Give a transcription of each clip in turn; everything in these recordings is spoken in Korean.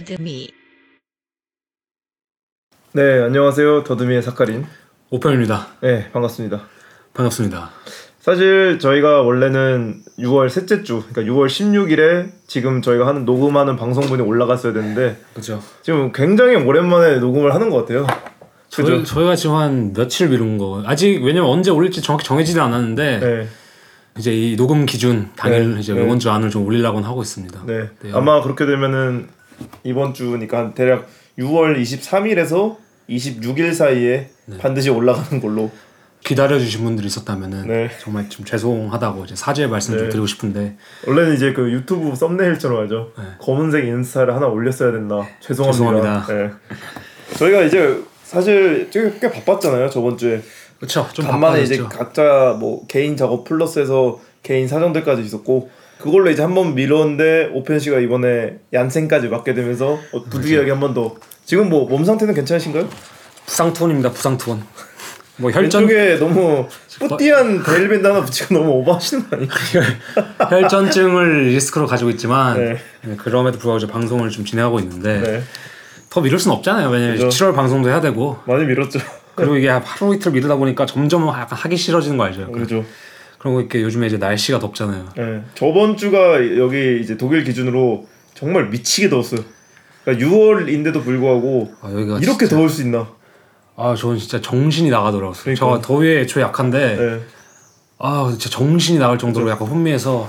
더듬이 네, 안녕하세요. 더듬이의 사카린. 오편입니다. 네, 반갑습니다. 반갑습니다. 사실 저희가 원래는 6월 셋째 주, 그러니까 6월 16일에 지금 저희가 하는 녹음하는 방송분이 올라갔어야 되는데 그렇죠. 지금 굉장히 오랜만에 녹음을 하는 것 같아요. 저희, 그죠? 저희가 지금 한 며칠 미룬 거 아직 왜냐면 언제 올릴지 정확히 정해지지 않았는데 네, 이제 이 녹음 기준 당일 네, 이제 네. 이번 주 안을 좀 올리려고는 하고 있습니다. 네. 네. 아마 그렇게 되면은 이번 주니까 한 대략 6월 23일에서 26일 사이에 네. 반드시 올라가는 걸로. 기다려주신 분들이 있었다면은 네. 정말 좀 죄송하다고 이제 사죄의 말씀 좀 네. 드리고 싶은데 원래는 이제 그 유튜브 썸네일처럼 하죠. 네. 검은색 인스타를 하나 올렸어야 됐나. 죄송합니다. 죄송합니다. 네. 저희가 이제 사실 꽤, 꽤 바빴잖아요 저번 주에. 그렇죠. 좀 간만에 이제 바빠졌죠. 각자 뭐 개인 작업 플러스해서 개인 사정들까지 있었고 그걸로 이제 한번 미뤘는데 오펜 씨가 이번에 얀센까지 맡게 되면서 어, 부득이하게 한 번 더. 지금 뭐 몸 상태는 괜찮으신가요? 부상 투혼입니다. 부상 투혼. 뭐 혈전 왼쪽에 너무 petit한 대일밴드 하나 붙이고 너무 오버하시는 거 아니에요? 혈전증을 리스크로 가지고 있지만 네. 네, 그럼에도 불구하고 방송을 좀 진행하고 있는데 네, 더 미룰 순 없잖아요. 왜냐면 그죠. 7월 방송도 해야 되고 많이 미뤘죠. 그리고 이게 하루 이틀 미루다 보니까 점점 약간 하기 싫어지는 거 알죠? 그죠. 그리고 이렇게 요즘에 이제 날씨가 덥잖아요. 네. 저번 주가 여기 이제 독일 기준으로 정말 미치게 더웠어요. 그러니까 6월인데도 불구하고 아, 이렇게 진짜, 더울 수 있나? 아 저는 진짜 정신이 나가더라고요. 그러니까. 저 더위에 애초에 약한데 네. 아 진짜 정신이 나갈 정도로 약간 혼미해서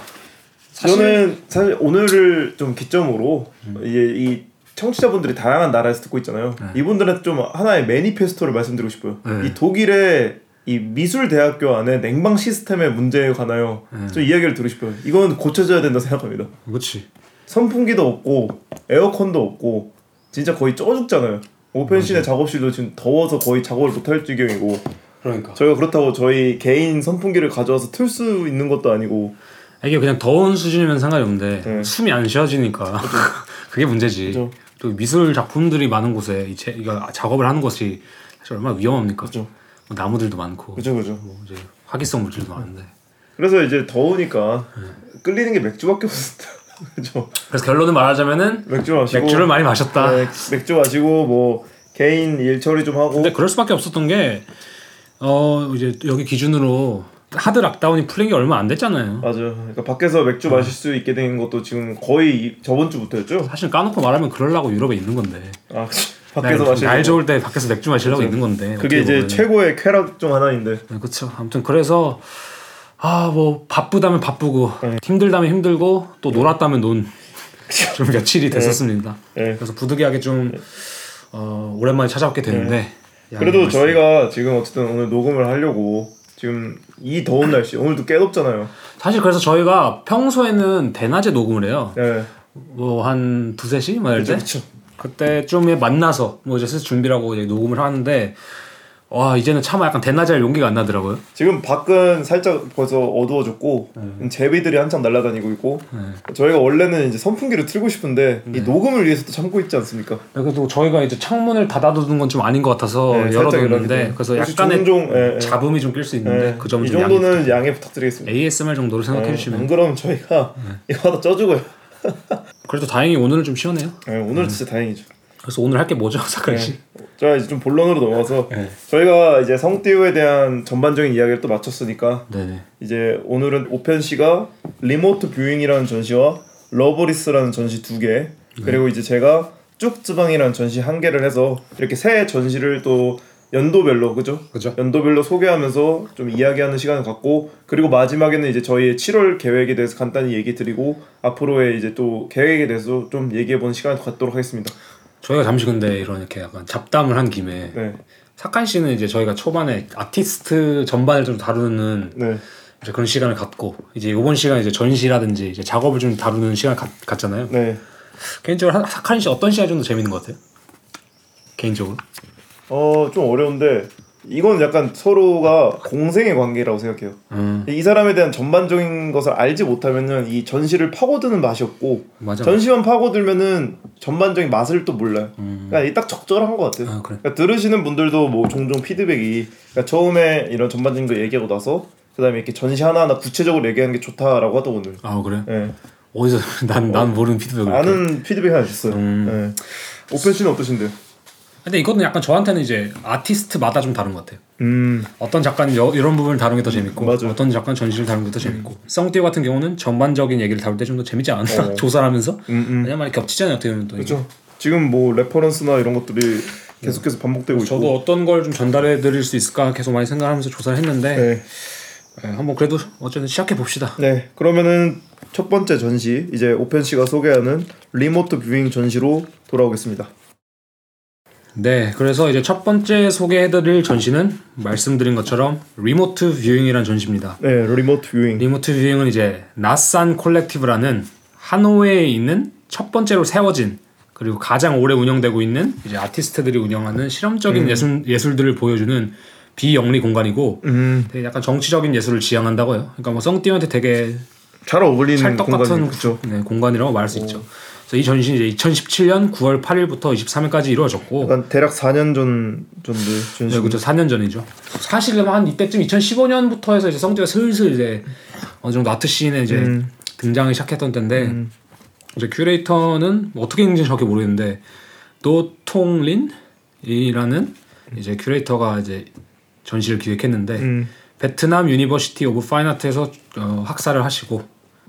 사실- 저는 사실 오늘을 좀 기점으로 이제 이 청취자분들이 다양한 나라에서 듣고 있잖아요. 이분들한테 좀 하나의 매니페스토를 말씀드리고 싶어요. 네. 이 독일의 이 미술 대학교 안에 냉방 시스템의 문제에 관하여 좀 이야기를 드리고 싶어요. 이건 고쳐져야 된다 생각합니다. 그렇지. 선풍기도 없고 에어컨도 없고 진짜 거의 쪄 죽잖아요. 오펜신의 작업실도 지금 더워서 거의 작업을 못할 지경이고 그러니까 저희가 그렇다고 저희 개인 선풍기를 가져와서 틀 수 있는 것도 아니고 이게 그냥 더운 수준이면 상관이 없는데 네. 숨이 안 쉬어지니까 그게 문제지. 그죠. 또 미술 작품들이 많은 곳에 이 제, 이거 작업을 하는 것이 사실 얼마나 위험합니까? 그죠. 뭐 나무들도 많고 그죠 그죠. 뭐 이제 화기성 물질도 많은데 그래서 이제 더우니까 끌리는 게 맥주밖에 없었다. 그죠. 그래서 결론을 말하자면은 맥주 마시고 맥주를 많이 마셨다. 네, 맥주 마시고 뭐 개인 일 처리 좀 하고 근데 그럴 수밖에 없었던 게 어 이제 여기 기준으로 hard lockdown이 풀린 게 얼마 안 됐잖아요. 맞아요. 그러니까 밖에서 맥주 마실 수 있게 된 것도 지금 거의 이- 저번 주부터였죠. 사실 까놓고 말하면 그러려고 유럽에 있는 건데. 아 그치. 밖에서 날, 마시는 날 거. 좋을 때 밖에서 맥주 마시려고 있는 건데. 그게 이제 최고의 쾌락 중 하나인데 그렇죠. 아무튼 그래서 아 뭐 바쁘다면 바쁘고 네. 힘들다면 힘들고 또 놀았다면 논. 좀 며칠이 됐었습니다. 네. 그래서 부득이하게 좀 어, 오랜만에 찾아오게 되는데. 그래도. 저희가 지금 어쨌든 오늘 녹음을 하려고 지금 이 더운 날씨 오늘도 꽤 덥잖아요. 사실 그래서 저희가 평소에는 대낮에 녹음을 해요. 네. 뭐한 두세 시? 뭐 이럴 때? 그렇죠. 그때쯤에 만나서 뭐 이제 슬슬 준비를 하고 이제 녹음을 하는데 와 이제는 차마 약간 대낮에 할 용기가 안 나더라고요. 지금 밖은 살짝 벌써 어두워졌고 네. 제비들이 한창 날아다니고 있고 저희가 원래는 이제 선풍기를 틀고 싶은데 네. 이 녹음을 위해서 또 참고 있지 않습니까? 그래도 저희가 이제 창문을 닫아두는 건 좀 아닌 것 같아서 네, 열어뒀는데. 그래서 약간의 종종, 예, 예. 잡음이 좀 낄 수 있는데 네. 그 점은 이좀 양해 정도는 양해 부탁드리겠습니다. ASMR 정도로 생각해 네, 주시면 안 그러면 저희가 이거 하다 쪄 죽어요. 그래도 다행히 오늘은 좀 시원해요. 네, 오늘 은 진짜 다행이죠. 그래서 오늘 할 게 뭐죠, 사카리 씨? 자 이제 좀 본론으로 넘어가서 네. 저희가 이제 성띠우에 대한 전반적인 이야기를 또 마쳤으니까 네네. 이제 오늘은 오펜 씨가 Remote Viewing이라는 전시와 Loveless라는 전시 두 개, 그리고 이제 제가 Zugzwang이라는 전시 한 개를 해서 이렇게 세 전시를 또 연도별로 그죠? 그죠. 연도별로 소개하면서 좀 이야기하는 시간을 갖고 그리고 마지막에는 이제 저희의 7월 계획에 대해서 간단히 얘기 드리고 앞으로의 이제 또 계획에 대해서 좀 얘기해 보는 시간을 갖도록 하겠습니다. 저희가 잠시 근데 이런 이렇게 약간 잡담을 한 김에 네, 사칸 씨는 이제 저희가 초반에 아티스트 전반을 좀 다루는 네, 그런 시간을 갖고 이제 이번 시간 이제 전시라든지 이제 작업을 좀 다루는 시간 갖, 갖잖아요. 네. 개인적으로 한- 사칸 씨 어떤 시간이 좀 더 재밌는 것 같아요? 개인적으로? 어, 좀 어려운데 이건 약간 서로가 공생의 관계라고 생각해요. 음 이 사람에 대한 전반적인 것을 알지 못하면은 이 전시를 파고드는 맛이 없고 맞아. 전시만 파고들면은 전반적인 맛을 또 몰라요. 음. 그러니까 딱 적절한 것 같아요. 아 그래. 그러니까 들으시는 분들도 뭐 종종 피드백이 그러니까 처음에 이런 전반적인 거 얘기하고 나서 그다음에 이렇게 전시 하나 하나 구체적으로 얘기하는 게 좋다라고 하더군요. 아 그래. 예. 어디서 난난 모르는 피드백을. 아는 피드백 하나 줬어요. 음. 네. 오펜 씨는 어떠신데요? 근데 이거는 약간 저한테는 이제 아티스트마다 좀 다른 것 같아요. 음, 어떤 작가는 여, 이런 부분을 다루는 게 더 재밌고 맞아요. 어떤 작가는 전시를 다루는 게 더 재밌고 썽띠오 같은 경우는 전반적인 얘기를 다룰 때 좀 더 재밌지 않았나 어. 조사를 하면서 음, 음. 왜냐면 많이 겹치잖아요 어떻게 보면 또. 그렇죠. 지금 뭐 reference나 이런 것들이 계속해서 반복되고 있고. 저도 어떤 걸 좀 전달해 드릴 수 있을까 계속 많이 생각하면서 조사를 했는데 네. 예, 한번 그래도 어쨌든 시작해 봅시다 네. 그러면은 첫 번째 전시 이제 오펜 씨가 소개하는 Remote Viewing 전시로 돌아오겠습니다. 네 그래서 이제 첫 번째 소개해 드릴 전시는 말씀드린 것처럼 Remote Viewing이라는 전시입니다 네, Remote Viewing. Remote Viewing은 이제 나산 Collective라는 하노이에 있는 첫 번째로 세워진 그리고 가장 오래 운영되고 있는 이제 아티스트들이 운영하는 실험적인 예술 예술들을 보여주는 비영리 공간이고 음, 되게 약간 정치적인 예술을 지향한다고요. 그러니까 뭐 썽띠한테 되게 잘 어울리는 찰떡 공간이 같은 그렇죠. 네, 공간이라고 말할 수 있죠. 이 전시는 이제 2017년 9월 8일부터 23일까지 이루어졌고 대략 4년 전 정도 전시. 네, 그렇죠. 4년 전이죠. 사실은 한 이때쯤 2015년부터 해서 이제 성재가 슬슬 이제 어느 정도 아트 씬에 이제 음. 등장을 시작했던 때인데 이제 큐레이터는 뭐 어떻게 읽는지 정확히 모르겠는데 노통린이라는 이제 큐레이터가 이제 전시를 기획했는데 음, 베트남 University of Fine Art에서 어, 학사를 하시고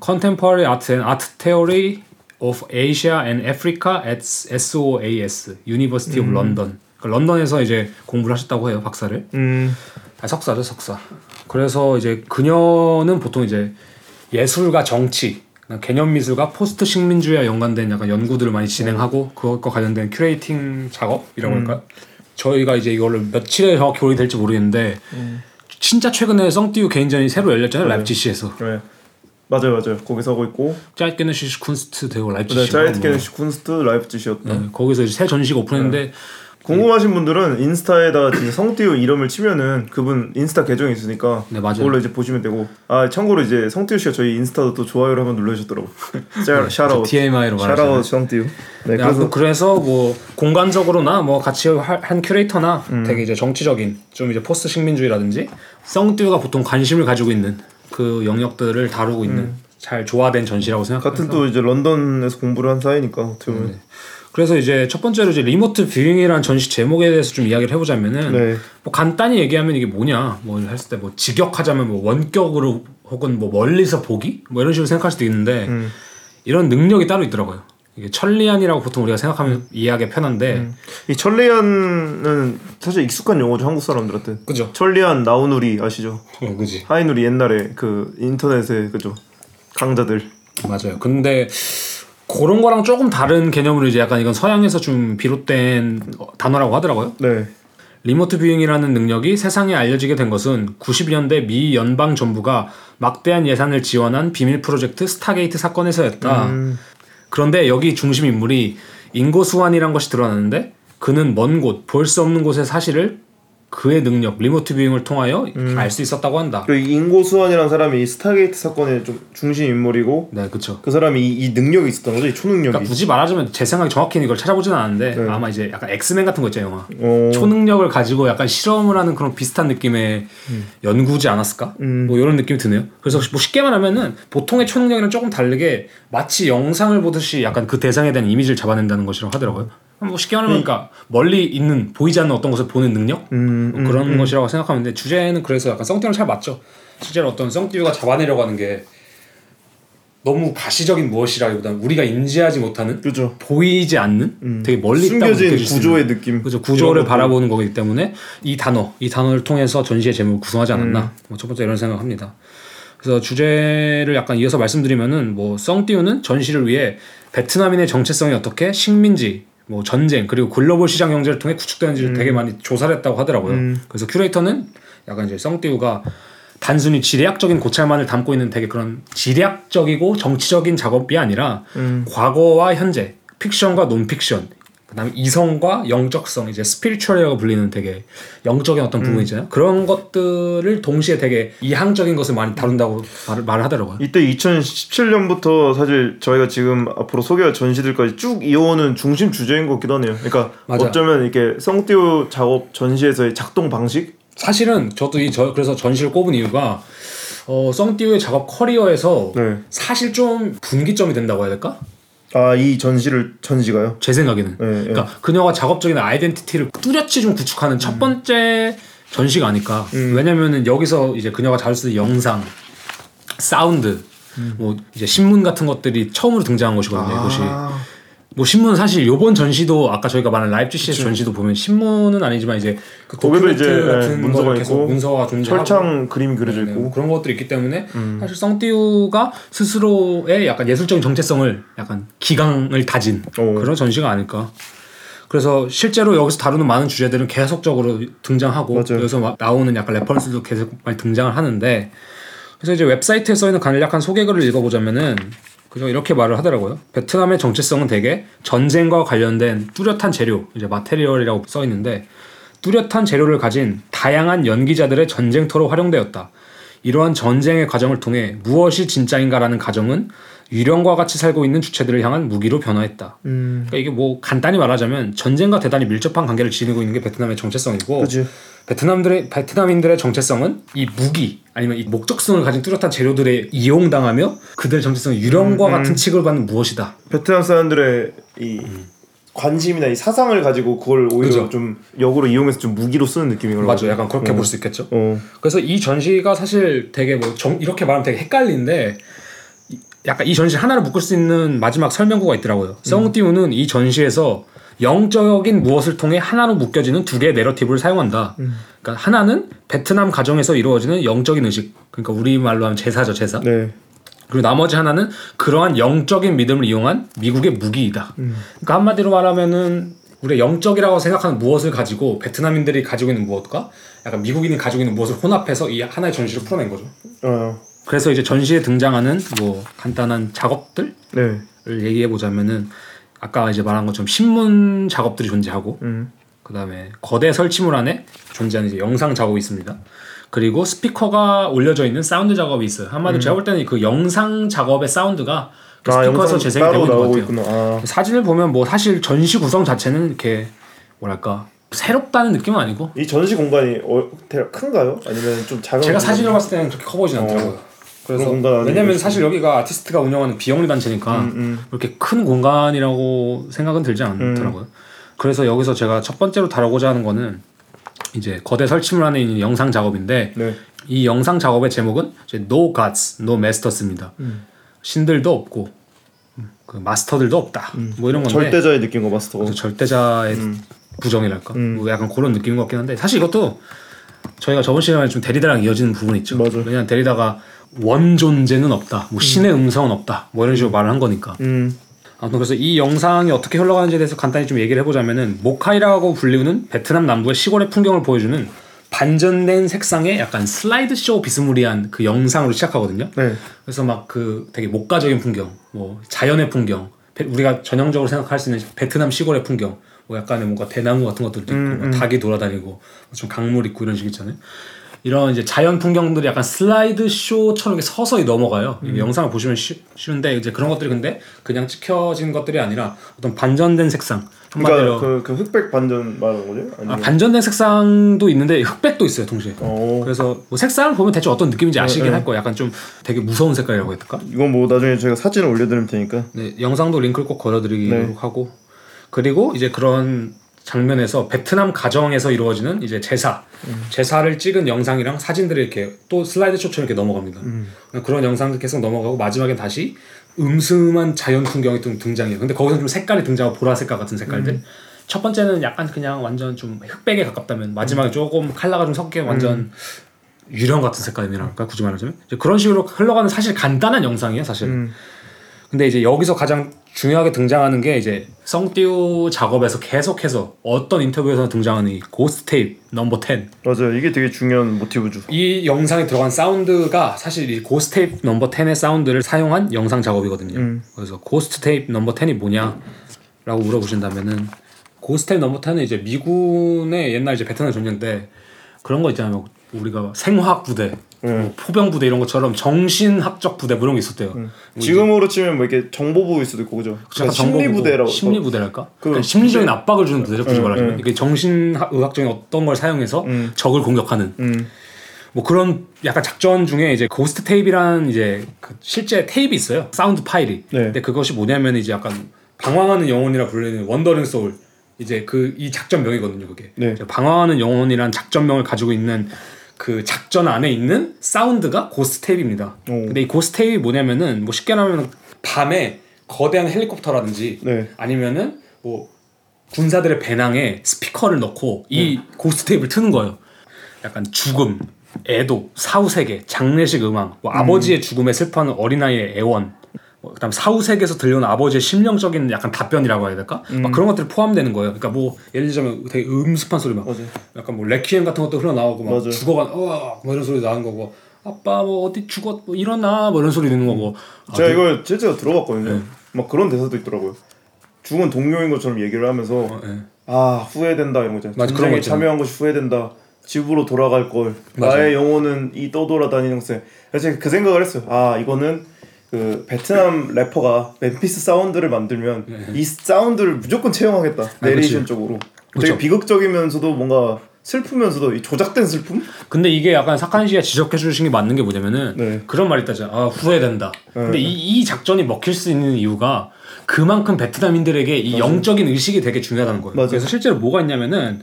Contemporary Art and Art Theory of Asia and Africa at SOAS University of London. 그러니까 런던에서 이제 공부를 하셨다고 해요 박사를. 음, 아, 석사죠 석사. 그래서 이제 그녀는 보통 이제 예술과 정치, 개념 미술과 포스트 식민주의와 연관된 약간 연구들을 많이 진행하고 그것과 관련된 curating 작업이라고 할까요? 저희가 이제 이거를 며칠에 정확히 올리게 될지 모르겠는데 진짜 최근에 썽띠우 개인전이 새로 열렸잖아요 라이프치히에서 네. 맞아요, 맞아요. 거기서 하고 있고. zeitgenössische Kunst 되고 네, 라이프치히 zeitgenössische Kunst 라이프치히였다. 네, 거기서 이제 새 전시가 오픈했는데 궁금하신 분들은 인스타에다가 썽띠우 이름을 치면은 그분 인스타 계정이 있으니까 네, 맞아요. 그걸로 이제 보시면 되고 아 참고로 이제 썽띠우 씨가 저희 인스타도 또 좋아요를 한번 눌러주셨더라고 샤- 샤라웃 TMI로 샤라웃 성띠우 네 네, 그래서 그래서 뭐 공간적으로나 뭐 같이 하- 한 큐레이터나 음. 되게 이제 정치적인 좀 이제 포스트 식민주의라든지 썽띠우가 보통 관심을 가지고 있는 그 영역들을 다루고 있는 잘 조화된 전시라고 생각해요. 음. 같은 또 이제 런던에서 공부를 한 사이니까 어떻게 보면 네. 그래서 이제 첫 번째로 이제 Remote Viewing이라는 전시 제목에 대해서 좀 이야기를 해보자면은 네. 뭐 간단히 얘기하면 이게 뭐냐 뭐 했을 때 뭐 직역하자면 뭐 원격으로 혹은 뭐 멀리서 보기 뭐 이런 식으로 생각할 수도 있는데 음. 이런 능력이 따로 있더라고요. 이게 천리안이라고 보통 우리가 생각하면 이해하기 편한데 이 천리안은 사실 익숙한 용어죠 한국 사람들한테 그죠? 천리안 나우누리 아시죠 어, 그지. 하이누리 옛날에 그 인터넷에 그죠 강자들 맞아요. 근데 그런 거랑 조금 다른 개념으로 이제 약간 이건 서양에서 좀 비롯된 어, 단어라고 하더라고요. 네 Remote Viewing이라는 능력이 세상에 알려지게 된 것은 90년대 미 연방 정부가 막대한 예산을 지원한 비밀 프로젝트 스타게이트 사건에서였다. 음. 그런데 여기 중심 인물이 인고 스완이란 것이 드러났는데 그는 먼 곳, 볼 수 없는 곳의 사실을 그의 능력, Remote Viewing을 통하여 알수 있었다고 한다. 그 인고 스완이라는 사람이 이 스타게이트 사건의 좀 중심 인물이고 네, 그렇죠. 그 사람이 이, 이 능력이 있었던 거죠 이 초능력이 그러니까 굳이 말하자면 제 생각에 정확히는 이걸 찾아보지는 않았는데 네. 아마 이제 약간 엑스맨 같은 거 있죠 영화. 어, 초능력을 가지고 약간 실험을 하는 그런 비슷한 느낌의 연구지 않았을까? 음. 뭐 이런 느낌이 드네요. 그래서 뭐 쉽게 말하면은 보통의 초능력이랑 조금 다르게 마치 영상을 보듯이 약간 그 대상에 대한 이미지를 잡아낸다는 것이라고 하더라고요. 뭐 쉽게 말하면 그러니까 멀리 있는 보이지 않는 어떤 것을 보는 능력? 음, 뭐 그런 것이라고 생각하는데 주제는 그래서 약간 썽띠랑 잘 맞죠. 실제로 어떤 썽띠가 잡아내려고 하는 게 너무 가시적인 무엇이라기보다는 우리가 인지하지 못하는 그죠. 보이지 않는 되게 멀리 숨겨진 구조의 느낌. 그죠. 구조를. 바라보는 거기 때문에 이 단어 이 단어를 통해서 전시의 제목을 구성하지 않았나? 뭐첫 번째 이런 생각합니다. 그래서 주제를 약간 이어서 말씀드리면은 뭐 썽띠우는 전시를 위해 베트남인의 정체성이 어떻게 식민지 뭐 전쟁 그리고 글로벌 시장 경제를 통해 구축되는지를 되게 많이 조사를 했다고 하더라고요. 그래서 큐레이터는 약간 이제 썽띠우가 단순히 지리학적인 고찰만을 담고 있는 되게 그런 지리학적이고 정치적인 작업이 아니라 과거와 현재 픽션과 논픽션 그다음에 이성과 영적성 이제 스피리추얼이라고 불리는 되게 영적인 어떤 부분 있잖아요 그런 것들을 동시에 되게 이항적인 것을 많이 다룬다고 말을, 말을 하더라고요 이때 2017년부터 사실 저희가 지금 앞으로 소개할 전시들까지 쭉 이어오는 중심 주제인 것 같기도 하네요. 그러니까 맞아. 어쩌면 이게 성띠오 작업 전시에서의 작동 방식 사실은 저도 이 저 그래서 전시를 꼽은 이유가 어, 썽띠우의 작업 커리어에서 네. 사실 좀 분기점이 된다고 해야 될까? 아 이 전시를 전시가요? 제 생각에는. 네, 네. 그러니까 그녀가 작업적인 아이덴티티를 뚜렷이 좀 구축하는 첫 번째 전시가 아닐까. 음. 왜냐면은 여기서 이제 그녀가 자주 쓰는 영상, 사운드, 뭐 이제 신문 같은 것들이 처음으로 등장한 곳이거든요. 이곳이. 아, 뭐 신문은 사실 요번 전시도 아까 저희가 말한 라이프치히 전시도 보면 신문은 아니지만 이제 그 거기도 이제, 예, 같은 문서가 거를 계속 있고 문서가 존재하고 철창 그림이 그려져 네, 있고 그런 것들이 있기 때문에 사실 썽띠우가 스스로의 약간 예술적인 정체성을 약간 기강을 다진 오. 그런 전시가 아닐까. 그래서 실제로 여기서 다루는 많은 주제들은 계속적으로 등장하고 맞아요. 여기서 막 나오는 약간 reference도 계속 많이 등장을 하는데 그래서 이제 웹사이트에 써 있는 간략한 소개글을 읽어보자면은 그저 이렇게 말을 하더라고요. 베트남의 정체성은 대개 전쟁과 관련된 뚜렷한 재료, 이제 material이라고 써 있는데 뚜렷한 재료를 가진 다양한 연기자들의 전쟁터로 활용되었다. 이러한 전쟁의 과정을 통해 무엇이 진짜인가라는 가정은 유령과 같이 살고 있는 주체들을 향한 무기로 변화했다. 음, 그러니까 이게 뭐 간단히 말하자면 전쟁과 대단히 밀접한 관계를 지니고 있는 게 베트남의 정체성이고 그지 베트남들의 베트남인들의 정체성은 이 무기 아니면 이 목적성을 가진 뚜렷한 재료들에 이용당하며 그들의 정체성은 유령과 같은 취급을 받는 무엇이다. 베트남 사람들의 이 관심이나 이 사상을 가지고 그걸 오히려 그죠. 좀 역으로 이용해서 좀 무기로 쓰는 느낌인. 알고 약간 그렇게 어. 볼수 있겠죠. 어. 그래서 이 전시가 사실 되게 뭐 정- 이렇게 말하면 되게 헷갈리는데 이- 약간 이 전시 하나를 묶을 수 있는 마지막 설명구가 있더라고요. 썽띠우는 이 전시에서 영적인 무엇을 통해 하나로 묶여지는 두 개의 내러티브를 사용한다. 그러니까 하나는 베트남 가정에서 이루어지는 영적인 의식, 그러니까 우리 말로 하면 제사죠, 제사. 네. 그리고 나머지 하나는 그러한 영적인 믿음을 이용한 미국의 무기이다. 그러니까 한마디로 말하면은 우리가 영적이라고 생각하는 무엇을 가지고 베트남인들이 가지고 있는 무엇과 약간 미국인이 가지고 있는 무엇을 혼합해서 이 하나의 전시를 풀어낸 거죠. 어. 그래서 이제 전시에 등장하는 뭐 간단한 작업들을 네. 얘기해 보자면은 아까 이제 말한 것처럼 신문 작업들이 존재하고 음. 그다음에 거대 설치물 안에 존재하는 이제 영상 작업이 있습니다. 그리고 스피커가 올려져 있는 사운드 작업이 있어요. 한마디로 제가 볼 때는 그 영상 작업의 사운드가 그 스피커에서 재생이 되고 아, 있는 것 같아요. 아. 사진을 보면 뭐 사실 전시 구성 자체는 이렇게 뭐랄까 새롭다는 느낌은 아니고 이 전시 공간이 어, 큰가요? 아니면 좀 작은? 제가? 사진을 봤을 때는 그렇게 커 보이진 않더라고요. 그래서 왜냐면 사실 여기가 아티스트가 운영하는 비영리 단체니까 음. 그렇게 큰 공간이라고 생각은 들지 않더라고요. 그래서 여기서 제가 첫 번째로 다루고자 하는 거는 이제 거대 설치물 안에 있는 영상 작업인데 네. 이 영상 작업의 제목은 이제 No Gods, No Masters입니다. 신들도 없고 음, 그 마스터들도 없다. 뭐 이런 건데 절대자의 느낌과 마스터가. 그래서 절대자의 음. 부정이랄까 뭐 약간 그런 느낌인 것 같긴 한데 사실 이것도 저희가 저번 시간에 좀 데리다랑 이어지는 부분이 있죠. 맞아. 왜냐면 데리다가 원 존재는 없다, 뭐 신의 음 성은 없다, 뭐 이런 식으로 말을 한 거니까. 음. 아무튼 그래서 이 영상이 어떻게 흘러가는지에 대해서 간단히 좀 얘기를 해보자면은 모카이라고 불리우는 베트남 남부의 시골의 풍경을 보여주는 반전된 색상의 약간 슬라이드 쇼 비스무리한 그 영상으로 시작하거든요. 네. 그래서 막 그 되게 목가적인 풍경, 뭐 자연의 풍경, 베- 우리가 전형적으로 생각할 수 있는 베트남 시골의 풍경, 뭐 약간의 뭔가 대나무 같은 것들도 있고, 뭐 닭이 돌아다니고, 좀 강물 있고 이런 식 있잖아요. 이런 이제 자연 풍경들이 약간 슬라이드 쇼처럼 이렇게 서서히 넘어가요. 이게 영상을 보시면 쉬, 쉬운데 이제 그런 것들이 근데 그냥 찍혀진 것들이 아니라 어떤 반전된 색상. 한마디로 그러니까 그, 그 흑백 반전 말하는 거죠? 아, 아니면 반전된 색상도 있는데 흑백도 있어요 동시에. 어. 그래서 뭐 색상을 보면 대충 어떤 느낌인지 아시긴 네. 할 거예요. 약간 좀 되게 무서운 색깔이라고 해야 될까? 이건 뭐 나중에 제가 사진을 올려드릴 테니까. 네, 영상도 링크를 꼭 걸어드리도록 네. 하고 그리고 이제 그런 장면에서 베트남 가정에서 이루어지는 이제 제사 제사를 찍은 영상이랑 사진들이 이렇게 또 슬라이드 쇼처럼 이렇게 넘어갑니다. 그런 영상들 계속 넘어가고 마지막엔 다시 음습한 자연 풍경이 좀 등장해요. 근데 거기서 좀 색깔이 등장하고 보라 색깔 같은 색깔들. 첫 번째는 약간 그냥 완전 좀 흑백에 가깝다면 마지막에 조금 칼라가 좀 섞여 완전 유령 같은 색깔이랄까 굳이 말하자면 그런 식으로 흘러가는 사실 간단한 영상이에요 사실. 음. 근데 이제 여기서 가장 중요하게 등장하는 게 이제 썽띠우 작업에서 계속해서 어떤 인터뷰에서 등장하는 이 Ghost Tape Number 10. 맞아요. 이게 되게 중요한 모티브죠. 이 영상에 들어간 사운드가 사실 이 Ghost Tape Number 10의 사운드를 사용한 영상 작업이거든요. 음. 그래서 Ghost Tape Number 10이 뭐냐 라고 물어보신다면은 Ghost Tape Number 10은 이제 미군의 옛날 이제 베트남 전쟁 때 그런 거 있잖아요. 뭐 우리가 생화학 부대, 뭐 포병 부대 이런 것처럼 정신학적 부대 뭐 이런 게 있었대요. 뭐 지금으로 치면 뭐 이렇게 정보부일 수도 있고 그죠? 약간 심리 부대라고. 심리 부대랄까? 그- 그러니까 심리적인 압박을 주는 부대죠, 굳이 음, 말하자면. 음. 이게 정신의학적인 어떤 걸 사용해서 적을 공격하는 음. 뭐 그런 약간 작전 중에 이제 Ghost Tape라는 이제 그 실제 테이프 있어요. 사운드 파일이. 네. 근데 그것이 뭐냐면 이제 약간 방황하는 영혼이라 불리는 Wandering Soul. 이제 그 이 작전명이거든요, 그게. 네. 방황하는 영혼이라는 작전명을 가지고 있는 그 작전 안에 있는 사운드가 Ghost Tape입니다. 오. 근데 이 Ghost Tape 뭐냐면은 뭐 쉽게 말하면 밤에 거대한 헬리콥터라든지 네. 아니면은 뭐 군사들의 배낭에 스피커를 넣고 이 Ghost Tape를 트는 거예요. 약간 죽음, 애도, 사후세계, 장례식 음악, 뭐 아버지의 죽음에 슬퍼하는 어린아이의 애원, 뭐 그다음 사후 세계에서 들려오는 아버지의 심령적인 약간 답변이라고 해야 될까? 막 그런 것들이 포함되는 거예요. 그러니까 뭐 예를 들자면 되게 음습한 소리 막 맞아요. 약간 뭐 레퀴엠 같은 것도 흘러 나오고 막 맞아요. 죽어간 어뭐 이런 소리 나는 거고 아빠 뭐 어디 죽었 뭐 일어나 뭐 이런 소리 듣는 거고 아, 제가 그- 이걸 실제로 들어봤거든요. 네. 막 그런 대사도 있더라고요. 죽은 동료인 것처럼 얘기를 하면서 어, 예. 아 후회된다 이런 거 있잖아요. 맞아, 전쟁에. 참여한 것이 후회된다. 집으로 돌아갈 걸. 맞아요. 나의 영혼은 이 떠돌아다니는 것에. 그래서 제가 그 생각을 했어요. 아 이거는 그 베트남 래퍼가 멤피스 사운드를 만들면 이 사운드를 무조건 채용하겠다. 내레이션 네. 그치. 쪽으로. 그쵸. 되게 비극적이면서도 뭔가 슬프면서도 이 조작된 슬픔? 근데 이게 약간 사칸 씨가 지적해 주신 게 맞는 게 뭐냐면은 네. 그런 말 있다잖아. 아, 후회된다. 근데 이, 이 작전이 먹힐 수 있는 이유가 그만큼 베트남인들에게 이 영적인 의식이 되게 중요하다는 거예요. 맞아요. 그래서 실제로 뭐가 있냐면은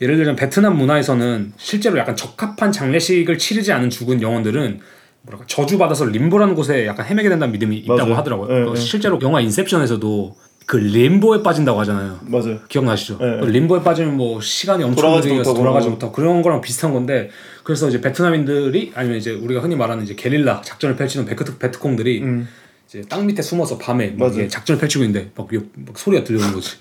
예를 들면 베트남 문화에서는 실제로 약간 적합한 장례식을 치르지 않은 죽은 영혼들은 뭐랄까 저주받아서 림보라는 곳에 약간 헤매게 된다는 믿음이 있다고 맞아요. 하더라고요. 네, 그 네. 실제로 영화 인셉션에서도 그 림보에 빠진다고 하잖아요. 맞아요. 기억나시죠? 네. 그 림보에 빠지면 뭐 시간이 엄청 돌아가지도 느리게 못하고. 돌아가지 못하고 그런 거랑 비슷한 건데 그래서 이제 베트남인들이 아니면 이제 우리가 흔히 말하는 이제 게릴라 작전을 펼치는 베트 베트콩들이 음. 이제 땅 밑에 숨어서 밤에 막 작전을 펼치고 있는데 막, 요- 막 소리가 들려오는 거지.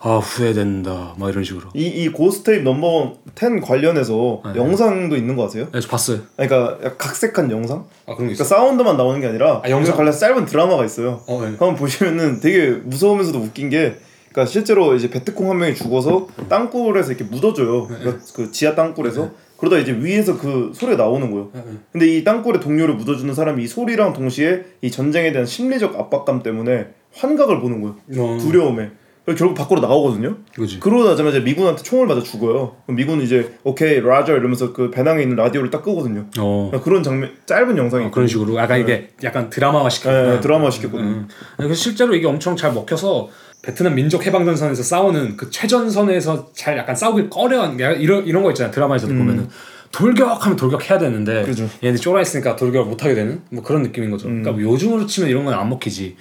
아 후회된다. 막 이런 식으로. 이, 이 Ghost Tape Number 10 관련해서 네. 영상도 있는 거 아세요? 네, 저 봤어요. 아니, 그러니까 각색한 영상? 아 그런 게 그러니까 있어. 사운드만 나오는 게 아니라 아, 영상? 영상 관련 짧은 드라마가 있어요. 어, 네. 한번 보시면은 되게 무서우면서도 웃긴 게 그러니까 실제로 이제 베트콩 한 명이 죽어서 땅굴에서 이렇게 묻어줘요. 네. 그러니까 그 지하 땅굴에서 그러다 이제 위에서 그 소리가 나오는 거예요. 네, 네. 근데 이 땅굴에 동료를 묻어주는 사람이 이 소리랑 동시에 이 전쟁에 대한 심리적 압박감 때문에 환각을 보는 거예요. 어, 두려움에. 결국 밖으로 나오거든요. 그지. 그러고 나자마자 미군한테 총을 맞아 죽어요. 미군은 이제 오케이 라저 이러면서 그 배낭에 있는 라디오를 딱 끄거든요. 어. 그러니까 그런 장면 짧은 영상이 어, 그런 식으로 약간 이게 약간 드라마화 시켰 네, 네, 드라마 시켰거든요. 음. 그래서 실제로 이게 엄청 잘 먹혀서 베트남 민족 해방전선에서 싸우는 그 최전선에서 잘 약간 싸우길 꺼려한 게 이런 이런 거 있잖아요 드라마에서도 보면은 돌격하면 돌격해야 되는데 음. 그죠. 얘네 쫄아 있으니까 돌격을 못 하게 되는 뭐 그런 느낌인 거죠. 음. 그러니까 뭐 요즘으로 치면 이런 건 안 먹히지.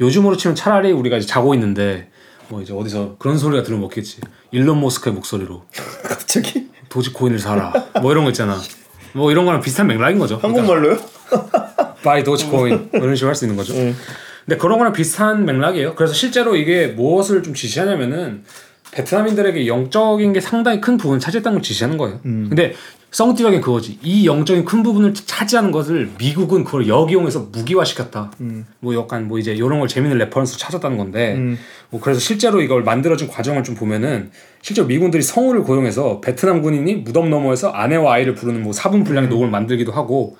요즘으로 치면 차라리 우리가 이제 자고 있는데 뭐 이제 어디서 그런 소리가 들으면 먹히지. 일론 머스크의 목소리로 갑자기 도지코인을 사라. 뭐 이런 거 있잖아. 뭐 이런 거랑 비슷한 맥락인 거죠. 한국말로요? buy 도지코인 뭐 이런 식으로 할 수 있는 거죠. 네. 근데 그런 거랑 비슷한 맥락이에요. 그래서 실제로 이게 무엇을 좀 지시하냐면은 베트남인들에게 영적인 게 상당히 큰 부분을 차지했다는 걸 지시하는 거예요. 근데 썽띠적인 그거지. 이 영적인 큰 부분을 차지하는 것을 미국은 그걸 역이용해서 무기화시켰다. 뭐 약간 뭐 이제 이런 걸 재밌는 reference 찾았다는 건데 음. 뭐 그래서 실제로 이걸 만들어진 과정을 좀 보면은 실제로 미군들이 성우를 고용해서 베트남 군인이 무덤 너머에서 아내와 아이를 부르는 뭐 사분 분량의 녹음을 만들기도 하고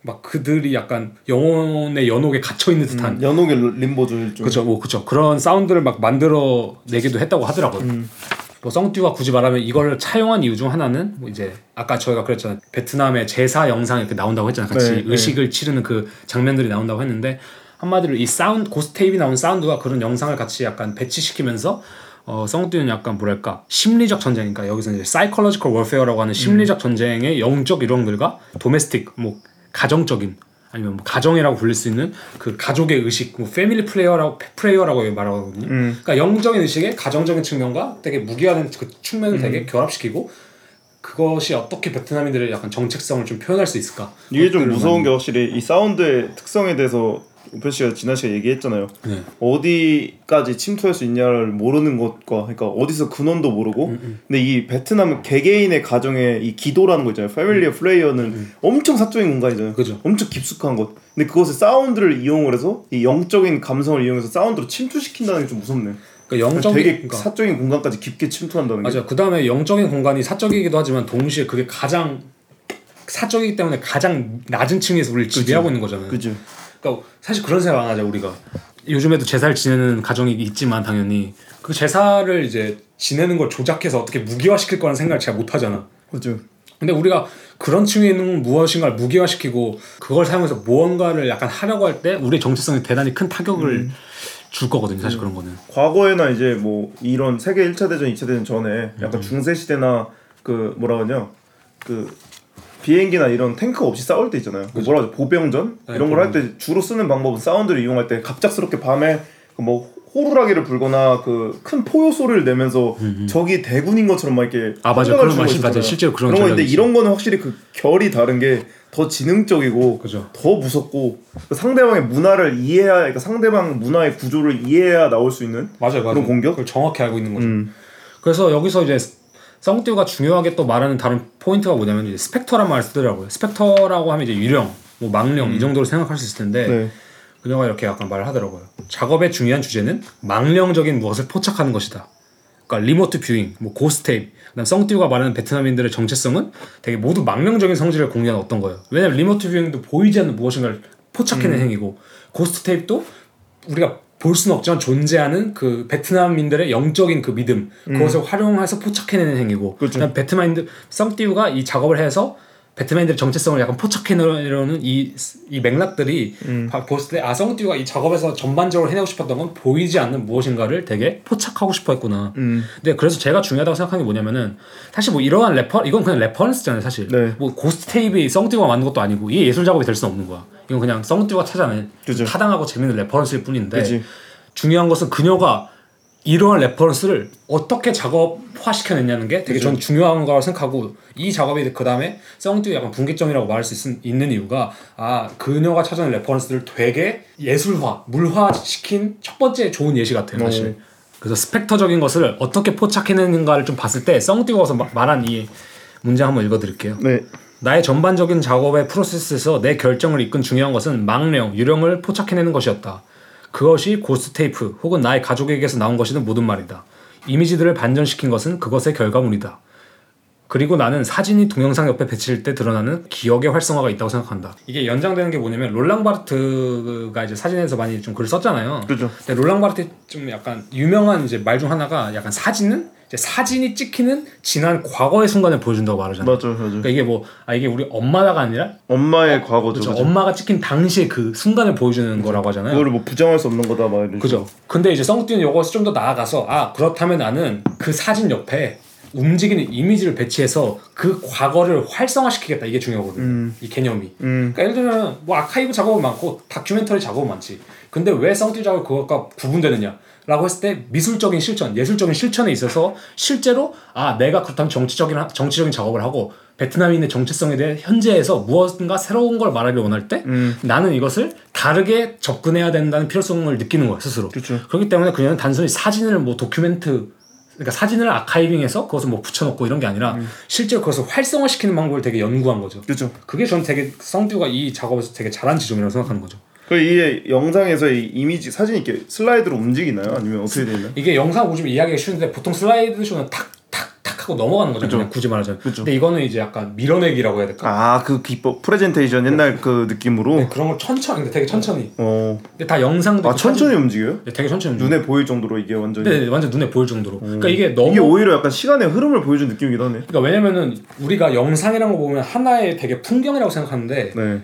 막 그들이 약간 영혼의 연옥에 갇혀 있는 듯한 연옥의 림보죠 일종. 그렇죠, 뭐 그렇죠. 그런 사운드를 막 만들어 내기도 했다고 하더라고요. 음. 뭐 썽띠가 굳이 말하면 이걸 차용한 이유 중 하나는 뭐 이제 아까 저희가 그랬잖아요. 베트남의 제사 영상이 이렇게 나온다고 했잖아요. 같이 네, 네. 의식을 치르는 그 장면들이 나온다고 했는데 한마디로 이 사운드 Ghost Tape 나온 사운드가 그런 영상을 같이 약간 배치시키면서 어, 썽띠는 약간 뭐랄까 심리적 전쟁이니까 여기서 이제 psychological warfare라고 하는 심리적 전쟁의 영적 이론들과 domestic 뭐 가정적인 아니면 뭐 가정이라고 불릴 수 있는 그 가족의 의식, 뭐 family player라고 prayer라고 말하거든요. 음. 그러니까 영적인 의식의 가정적인 측면과 되게 무기화된 그 측면을 되게 음. 결합시키고 그것이 어떻게 베트남인들의 약간 정체성을 좀 표현할 수 있을까? 이게 좀 무서운 게 확실히 이 사운드의 특성에 대해서 우표 씨가 지난 시간에 얘기했잖아요. 네. 어디까지 침투할 수 있냐를 모르는 것과 그러니까 어디서 근원도 모르고 음, 근데 이 베트남 개개인의 가정의 이 기도라는 거 있잖아요. 패밀리의 플레이어는 엄청 사적인 공간이잖아요. 음, 그죠. 엄청 깊숙한 것. 근데 그것에 사운드를 이용을 해서 이 영적인 감성을 이용해서 사운드로 침투시킨다는 게 좀 무섭네. 그러니까 영적인 되게 그러니까 사적인 공간까지 깊게 침투한다는 게. 맞아. 그 다음에 영적인 공간이 사적이기도 하지만 동시에 그게 가장 사적이기 때문에 가장 낮은 층에서 우리를 지배하고 있는 거잖아요. 그죠. 그러니까 사실 그런 생각 안 하죠 우리가 요즘에도 제사를 지내는 가정이 있지만 당연히 그 제사를 이제 지내는 걸 조작해서 어떻게 무기화시킬 거라는 생각을 잘못 하잖아. 그죠. 근데 우리가 그런 층에 있는 무엇인가를 무기화시키고 그걸 사용해서 무언가를 약간 하려고 할 때 우리의 정체성에 대단히 큰 타격을 음. 줄 거거든요. 사실 그런 거는. 과거에나 이제 뭐 이런 세계 1차 대전, 2차 대전 전에 약간 중세 시대나 그 뭐라 그러냐 그 비행기나 이런 탱크 없이 싸울 때 있잖아요. 그 뭐라 하죠? 보병전 네, 이런 걸 할 때 주로 쓰는 방법은 사운드를 이용할 때 갑작스럽게 밤에 그뭐 호루라기를 불거나 그 큰 포효 소리를 내면서 적이 대군인 것처럼 막 이렇게 아. 혼란을 그런 말씀. 맞아요. 실제로 그런 그런 건데 이런 거는 확실히 그 결이 다른 게 더 지능적이고 그죠. 더 무섭고 그 상대방의 문화를 이해해야 그러니까 상대방 문화의 구조를 이해해야 나올 수 있는 맞아요, 맞아요. 그런 공격? 그걸 정확히 알고 있는 거죠. 음. 그래서 여기서 이제 썽띠우가 중요하게 또 말하는 다른 포인트가 뭐냐면 이제 specter란 말을 쓰더라고요. specter라고 하면 이제 유령, 뭐 망령 이 정도로 생각할 수 있을 텐데 네. 그녀가 이렇게 약간 말을 하더라고요. 작업의 중요한 주제는 망령적인 무엇을 포착하는 것이다. 그러니까 Remote Viewing, 뭐 Ghost Tape, 그다음 썽띠우가 말하는 베트남인들의 정체성은 되게 모두 망령적인 성질을 공유하는 어떤 거예요. 왜냐면 Remote Viewing도 보이지 않는 무엇인가를 포착해낸 행위고 Ghost Tape도 우리가 볼 수는 없지만 존재하는 그 베트남인들의 영적인 그 믿음 그것을 활용해서 포착해내는 행위고 그렇죠. 베트남인들 썽띠우가 이 작업을 해서 베트남인들의 정체성을 약간 포착해내려는 이, 이 맥락들이 바- 봤을 때아 썽띠우가 이 작업에서 전반적으로 해내고 싶었던 건 보이지 않는 무엇인가를 되게 포착하고 싶어 했구나 음. 근데 그래서 제가 중요하다고 생각하는 게 뭐냐면은 사실 뭐 이러한 레퍼 이건 그냥 reference잖아요 사실 네. 뭐 Ghost Tape이 썽띠우가 만든 것도 아니고 이게 예술 작업이 될 수는 없는 거야 이건 그냥 썽띠우가 찾아낸 그죠. 타당하고 재밌는 reference일 뿐인데 그지. 중요한 것은 그녀가 이러한 reference를 어떻게 작업화시켜냈냐는 게 되게 전 중요한 거라고 생각하고 이 작업이 그 다음에 썽띠우 약간 분기점이라고 말할 수 있, 있는 이유가 아 그녀가 찾아낸 reference들을 되게 예술화, 물화시킨 첫 번째 좋은 예시 같아요 사실. 어. 그래서 specter적인 것을 어떻게 포착해내는가를 좀 봤을 때 썽띠우가 마- 말한 이 문장 한번 읽어드릴게요. 네. 나의 전반적인 작업의 프로세스에서 내 결정을 이끈 중요한 것은 망령, 유령을 포착해내는 것이었다. 그것이 Ghost Tape 혹은 나의 가족에게서 나온 것이든 모든 말이다. 이미지들을 반전시킨 것은 그것의 결과물이다. 그리고 나는 사진이 동영상 옆에 배치될 때 드러나는 기억의 활성화가 있다고 생각한다. 이게 연장되는 게 뭐냐면 롤랑 바르트가 이제 사진에서 많이 좀 글을 썼잖아요. 그죠. 근데 롤랑 바르트 좀 약간 유명한 이제 말 중 하나가 약간 사진은 이제 사진이 찍히는 지난 과거의 순간을 보여준다고 말하잖아요. 맞아, 맞아. 그러니까 이게 뭐 아 이게 우리 엄마다가 아니라 엄마의 과거죠. 그렇죠. 엄마가 찍힌 당시의 그 순간을 보여주는 거라고 하잖아요. 그거를 뭐 부정할 수 없는 거다 막 이런. 그죠. 근데 이제 썽띠는 이것을 좀 더 나아가서 아 그렇다면 나는 그 사진 옆에 움직이는 이미지를 배치해서 그 과거를 활성화시키겠다 이게 중요하거든요. 이 개념이. 음. 그러니까 예를 들면 뭐 아카이브 작업은 많고 다큐멘터리 작업은 많지. 근데 왜 썽띠 작업 그것과 구분되느냐? 라고 했을 때 미술적인 실천, 예술적인 실천에 있어서 실제로 아 내가 그렇다면 정치적인 하- 정치적인 작업을 하고 베트남인의 정체성에 대해 현재에서 무엇인가 새로운 걸 말하길 원할 때 음. 나는 이것을 다르게 접근해야 된다는 필요성을 느끼는 거야 스스로. 그렇죠. 그렇기 때문에 그녀는 단순히 사진을 뭐 도큐멘트 그러니까 사진을 아카이빙해서 그것을 뭐 붙여놓고 이런 게 아니라 음. 실제로 그것을 활성화시키는 방법을 되게 연구한 거죠. 그죠. 그게 저는 되게 성듀가 이 작업에서 되게 잘한 지점이라고 생각하는 거죠. 그 이게 영상에서 이 이미지 사진이 이렇게 슬라이드로 움직이나요? 아니면 어떻게 되나요 이게 영상 보시면 이해하기가 쉬운데 보통 슬라이드 쇼는 탁탁탁 하고 넘어가는 거죠. 그냥 굳이 말하자면. 그쵸. 근데 이거는 이제 약간 밀어내기라고 해야 될까? 아, 그 기법 프레젠테이션 옛날 그 느낌으로. 네, 그런 걸 천천히 근데 되게 천천히. 어. 근데 다 영상도 아, 천천히 움직여요? 사진- 네, 되게 천천히. 움직여요. 눈에 보일 정도로 이게 완전히. 네, 네, 완전 눈에 보일 정도로. 그러니까 이게 너무 이게 오히려 약간 시간의 흐름을 보여준 느낌이기도 하네. 그러니까 왜냐면은 우리가 영상이라는 거 보면 하나의 되게 풍경이라고 생각하는데 네.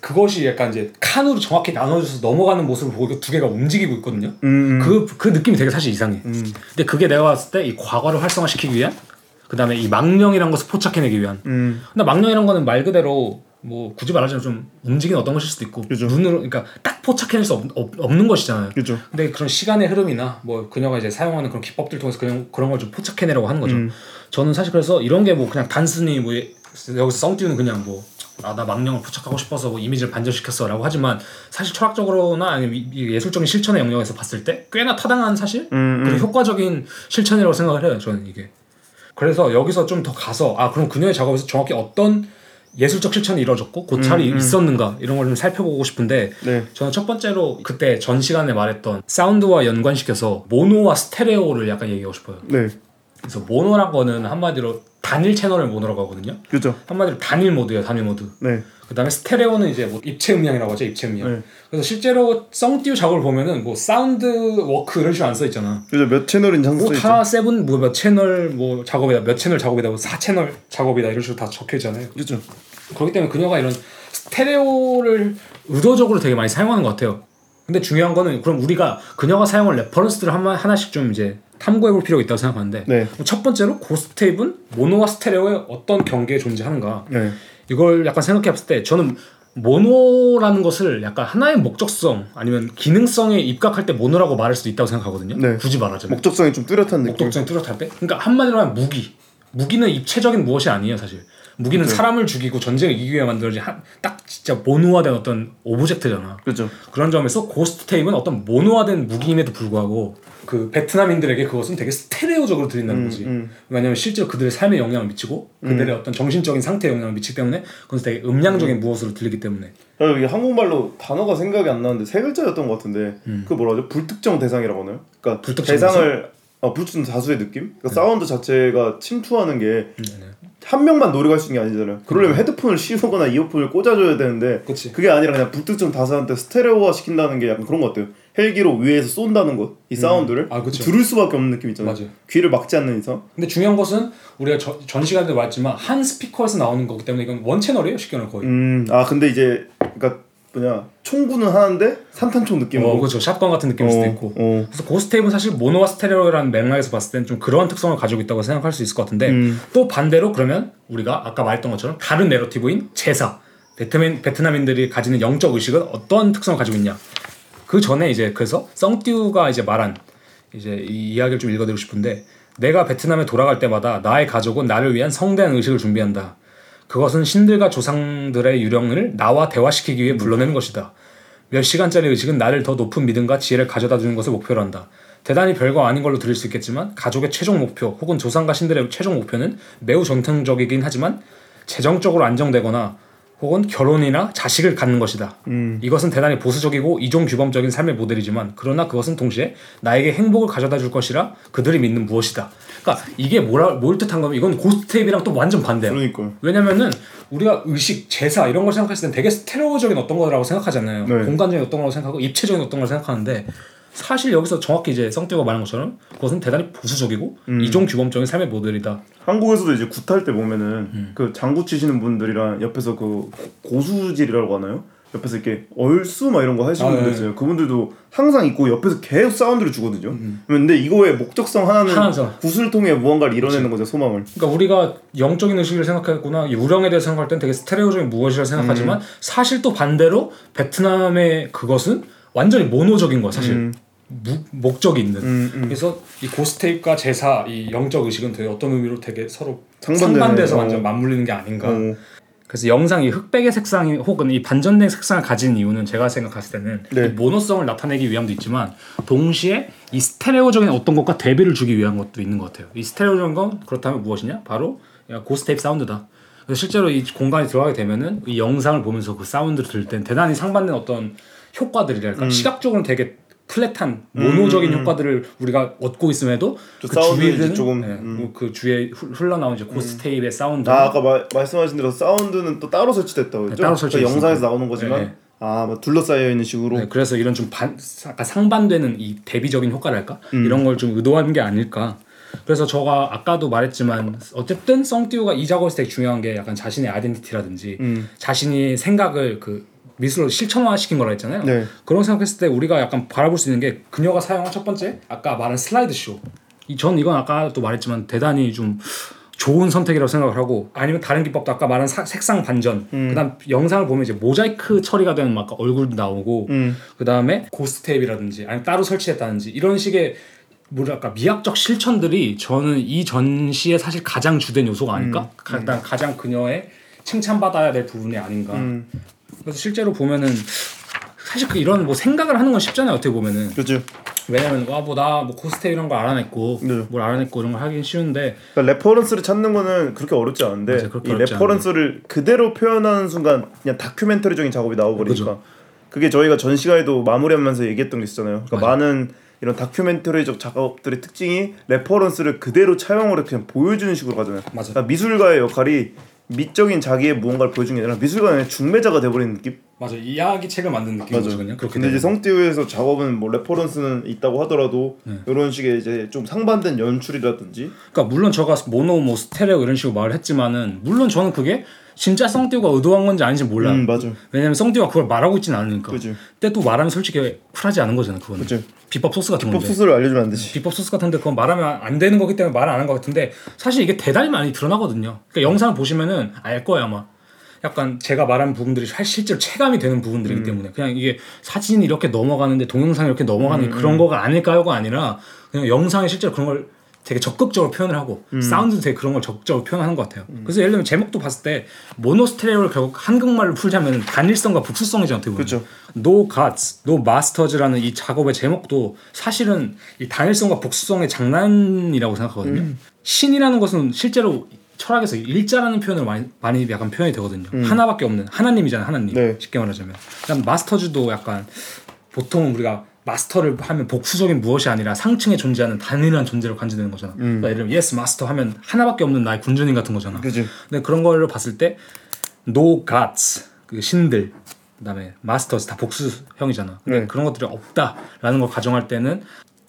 그것이 약간 이제 칸으로 정확히 나눠져서 넘어가는 모습을 보고 두 개가 움직이고 있거든요. 음. 음. 그, 그 느낌이 되게 사실 이상해. 음. 근데 그게 내가 봤을 때 이 과거를 활성화시키기 위한 그 다음에 이 망령이란 것을 포착해내기 위한 음. 근데 망령이란 거는 말 그대로 뭐 굳이 말하자면 좀 움직이는 어떤 것일 수도 있고 그죠. 눈으로 그러니까 딱 포착해낼 수 없, 없, 없는 것이잖아요. 그죠. 근데 그런 시간의 흐름이나 뭐 그녀가 이제 사용하는 그런 기법들 통해서 그런 그런 걸 좀 포착해내려고 하는 거죠. 음. 저는 사실 그래서 이런 게 뭐 그냥 단순히 뭐 여기서 썽띄우는 그냥 뭐 아 나 망령을 포착하고 싶어서 뭐 이미지를 반전시켰어라고 하지만 사실 철학적으로나 아니면 예술적인 실천의 영역에서 봤을 때 꽤나 타당한 사실 음. 그리고 효과적인 실천이라고 생각을 해요. 저는 이게. 그래서 여기서 좀 더 가서 아 그럼 그녀의 작업에서 정확히 어떤 예술적 실천이 이루어졌고 고찰이 음, 음. 있었는가 이런 걸 좀 살펴보고 싶은데 네. 저는 첫 번째로 그때 전 시간에 말했던 사운드와 연관시켜서 모노와 스테레오를 약간 얘기하고 싶어요. 네. 그래서 모노란 거는 한마디로 단일 채널을 모노라고 하거든요. 그죠. 한마디로 단일 모드예요, 단일 모드. 네. 그다음에 스테레오는 이제 뭐 입체 음량이라고 하죠, 입체 음량. 네. 그래서 실제로 썽띠우 작업을 보면은 뭐 sound work 이런 식으로 안 써 있잖아. 그죠. 몇 채널인지 항상 써 있죠. 뭐다 seven 뭐 몇 채널 뭐 작업이다, 몇 채널 작업이다, 뭐4 채널 작업이다 이런 식으로 다 적혀 있잖아요. 그죠. 그렇기 때문에 그녀가 이런 스테레오를 의도적으로 되게 많이 사용하는 것 같아요. 근데 중요한 거는 그럼 우리가 그녀가 사용한 reference들을 한 하나씩 좀 이제 탐구해볼 필요가 있다고 생각하는데 네. 첫 번째로 Ghost Tape는 모노와 스테레오의 어떤 경계에 존재하는가 네. 이걸 약간 생각해봤을 때 저는 모노라는 것을 약간 하나의 목적성 아니면 기능성에 입각할 때 모노라고 말할 수도 있다고 생각하거든요. 네. 굳이 말하자면 목적성이 좀 뚜렷한 느낌. 목적성이 뚜렷할 때. 그러니까 한마디로 하면 무기. 무기는 입체적인 무엇이 아니에요, 사실. 무기는 사람을 죽이고 전쟁을 이기기 위해 만들어진 한, 딱 진짜 모노화된 어떤 object잖아. 그죠. 그런 점에서 Ghost Tape는 어떤 모노화된 무기임에도 불구하고 그 베트남인들에게 그것은 되게 스테레오적으로 들린다는 거지. 음. 왜냐하면 실제로 그들의 삶에 영향을 미치고 그들의 어떤 정신적인 상태에 영향을 미치기 때문에 그건 되게 음량적인 무엇으로 들리기 때문에 아, 이게 한국말로 단어가 생각이 안 나는데 세 글자였던 것 같은데 그 뭐라 하죠? 불특정 대상이라고 하나요? 그러니까 불특정 대상을 아, 불특정 다수의 느낌? 그러니까 사운드 자체가 침투하는 게한 네. 명만 노래할 수 있는 게 아니잖아요. 그러려면 헤드폰을 씌우거나 이어폰을 꽂아줘야 되는데 그치. 그게 아니라 그냥 불특정 다수한테 스테레오화 시킨다는 게 약간 그런 것 같아요. 헬기로 위에서 쏜다는 것, 이 사운드를 아, 그쵸. 들을 수밖에 없는 느낌 있잖아요. 맞아요. 귀를 막지 않는 이상. 근데 중요한 것은 우리가 저, 전 시간에도 말했지만 한 스피커에서 나오는 거기 때문에 이건 one channel이에요 쉽게 말하면 거의 음, 아 근데 이제 그러니까 뭐냐 총구는 하는데 산탄총 느낌으로. 어, 그렇죠 샷건 같은 느낌일 수도 어, 있고 어. 그래서 고스테이프는 사실 모노와 스테레오라는 맥락에서 봤을 때는 좀 그러한 특성을 가지고 있다고 생각할 수 있을 것 같은데 음. 또 반대로 그러면 우리가 아까 말했던 것처럼 다른 내러티브인 제사 베트민, 베트남인들이 가지는 영적 의식은 어떤 특성을 가지고 있냐 그 전에 이제 그래서 썽띠우가 이제 말한 이제 이 이야기를 좀 읽어드리고 싶은데 내가 베트남에 돌아갈 때마다 나의 가족은 나를 위한 성대한 의식을 준비한다. 그것은 신들과 조상들의 유령을 나와 대화시키기 위해 불러내는 것이다. 몇 시간짜리 의식은 나를 더 높은 믿음과 지혜를 가져다 주는 것을 목표로 한다. 대단히 별거 아닌 걸로 들릴 수 있겠지만 가족의 최종 목표 혹은 조상과 신들의 최종 목표는 매우 전통적이긴 하지만 재정적으로 안정되거나 혹은 결혼이나 자식을 갖는 것이다. 이것은 대단히 보수적이고 이종 규범적인 삶의 모델이지만 그러나 그것은 동시에 나에게 행복을 가져다 줄 것이라 그들이 믿는 무엇이다. 그러니까 이게 뭐라 뭘 뜻한 거면 이건 고스테이프랑 또 완전 반대야. 그러니까요. 왜냐면은 우리가 의식, 제사 이런 걸 생각했을 땐 되게 스테레오적인 어떤 거라고 생각하잖아요. 네. 공간적인 어떤 거라고 생각하고 입체적인 어떤 걸 생각하는데 사실 여기서 정확히 이제 성태가 말한 것처럼 그것은 대단히 보수적이고 이종 규범적인 삶의 모델이다. 한국에서도 이제 굿할 때 보면은 음. 그 장구 치시는 분들이랑 옆에서 그 고수질이라고 하나요? 옆에서 이렇게 얼쑤 막 이런 거 하시는 아, 분들 네. 있어요. 그분들도 항상 있고 옆에서 계속 사운드를 주거든요. 근데 이거의 목적성 하나는 음. 하나죠. 굿을 통해 무언가를 이뤄내는 거죠 소망을. 그러니까 우리가 영적인 의식을 생각했구나 이 우령에 대해서 생각할 땐 되게 스테레오적인 무엇이라 생각하지만 음. 사실 또 반대로 베트남의 그것은 완전히 모노적인 거야 사실 무, 목적이 있는 음, 음. 그래서 이 고스테이프과 제사 이 영적 의식은 되게 어떤 의미로 되게 서로 상반되네. 상반돼서 어. 완전 맞물리는 게 아닌가 어, 그래서 영상이 흑백의 색상이 혹은 이 반전된 색상을 가진 이유는 제가 생각했을 때는 네. 이 모노성을 나타내기 위함도 있지만 동시에 이 스테레오적인 어떤 것과 대비를 주기 위한 것도 있는 것 같아요. 이 스테레오적인 건 그렇다면 무엇이냐? 바로 Ghost Tape 사운드다. 그래서 실제로 이 공간에 들어가게 되면은 이 영상을 보면서 그 사운드를 들을 땐 대단히 상반된 어떤 효과들이랄까 음. 시각적으로는 되게 flat한 모노적인 효과들을 우리가 얻고 있음에도 또그 주위는 이제 조금, 네, 음. 뭐그 주위에 훌- 흘러나온 이제 Ghost Tape의 사운드 아 아까 마, 말씀하신 대로 사운드는 또 따로 설치됐다고 했죠. 네, 따로 설치돼 그러니까 영상에서. 나오는 거지만 네, 네. 아, 뭐 둘러싸여 있는 식으로. 네, 그래서 이런 좀 반, 약간 상반되는 이 대비적인 효과랄까 음. 이런 걸 좀 의도하는 게 아닐까. 그래서 저가 아까도 말했지만 어쨌든 썽띠우가 이 작업에서 되게 중요한 게 약간 자신의 아이덴티티라든지 음. 자신이 생각을 그 미술로 실천화시킨 거라 했잖아요. 네. 그런 생각했을 때 우리가 약간 바라볼 수 있는 게 그녀가 사용한 첫 번째 아까 말한 슬라이드 쇼. 이전 이건 아까도 말했지만 대단히 좀 좋은 선택이라고 생각을 하고 아니면 다른 기법도 아까 말한 사- 색상 반전 그다음 영상을 보면 이제 모자이크 처리가 되는 막 얼굴도 나오고 음. 그다음에 Ghost Tape라든지 아니면 따로 설치했다든지 이런 식의 뭐랄까 미학적 실천들이 저는 이 전시의 사실 가장 주된 요소가 아닐까 가- 일단 가장 그녀의 칭찬받아야 될 부분이 아닌가 음. 그래서 실제로 보면은 사실 그 이런 뭐 생각을 하는 건 쉽잖아요 어떻게 보면은 그렇죠. 왜냐면 와뭐나뭐 ghost 이런 걸 알아냈고 네. 뭘 알아냈고 이런 걸 하긴 쉬운데 그러니까 reference를 찾는 거는 그렇게 어렵지 않은데 맞아요, 그렇게 이 어렵지 reference를 그대로 표현하는 순간 그냥 다큐멘터리적인 작업이 나와버리니까 그죠. 그게 저희가 전 시간에도 마무리하면서 얘기했던 게 있잖아요. 그러니까 많은 이런 다큐멘터리적 작업들의 특징이 reference를 그대로 해서 그냥 보여주는 식으로 가잖아요. 맞아. 그러니까 미술가의 역할이 미적인 자기의 무언가를 보여주는 게 아니라 미술가는 중매자가 돼버리는 느낌. 맞아 이야기 책을 만든 그렇게 근데 이제 성띠우에서 작업은 뭐 reference는 있다고 하더라도 네. 이런 식의 이제 좀 상반된 연출이라든지 그러니까 물론 저가 모노 뭐 스테레오 이런 식으로 말을 했지만은 물론 저는 그게 진짜 성띠우가 의도한 건지 아닌지 몰라요 음 맞아. 왜냐면 성띠우가 그걸 말하고 있지는 않으니까 그지. 근데 또 말하면 솔직히 쿨하지 않은 거잖아 그거는 그치. 비법 소스 같은 법 건데 수술을 알려주면 안 되지. 비법 소스 같은데 그건 말하면 안 되는 거기 때문에 말안한것 같은데 사실 이게 대단히 많이 드러나거든요. 그러니까 영상을 보시면은 알 거예요 아마. 약간 제가 말한 부분들이 사- 실제로 체감이 되는 부분들이기 음. 때문에 그냥 이게 사진이 이렇게 넘어가는데 동영상이 이렇게 넘어가는 음, 게 그런 거가 아닐까요가 아니라 그냥 영상에 실제로 그런 걸 되게 적극적으로 표현을 하고 음. 사운드도 되게 그런 걸 적극적으로 표현하는 것 같아요. 그래서 예를 들면 제목도 봤을 때 모노스테레오를 결국 한국말로 풀자면 단일성과 북수성이잖아 어떻게 보면. 그쵸. No Gods, No Masters라는 이 작업의 제목도 사실은 이 단일성과 복수성의 장난이라고 생각하거든요. 음. 신이라는 것은 실제로 철학에서 일자라는 표현으로 많이, 많이 약간 표현이 되거든요. 하나밖에 없는 하나님이잖아요, 하나님. 음. 네. 쉽게 말하자면. 그다음 마스터즈도 약간 보통 우리가 마스터를 하면 복수적인 무엇이 아니라 상층에 존재하는 단일한 존재로 간주되는 거잖아. 그러니까 예를 들면 yes master 하면 하나밖에 없는 나의 군주님 같은 거잖아. 그지. 근데 그런 걸로 봤을 때 no gods 그 신들 그다음에 masters 다 복수형이잖아. 근데 네. 그런 것들이 없다라는 걸 가정할 때는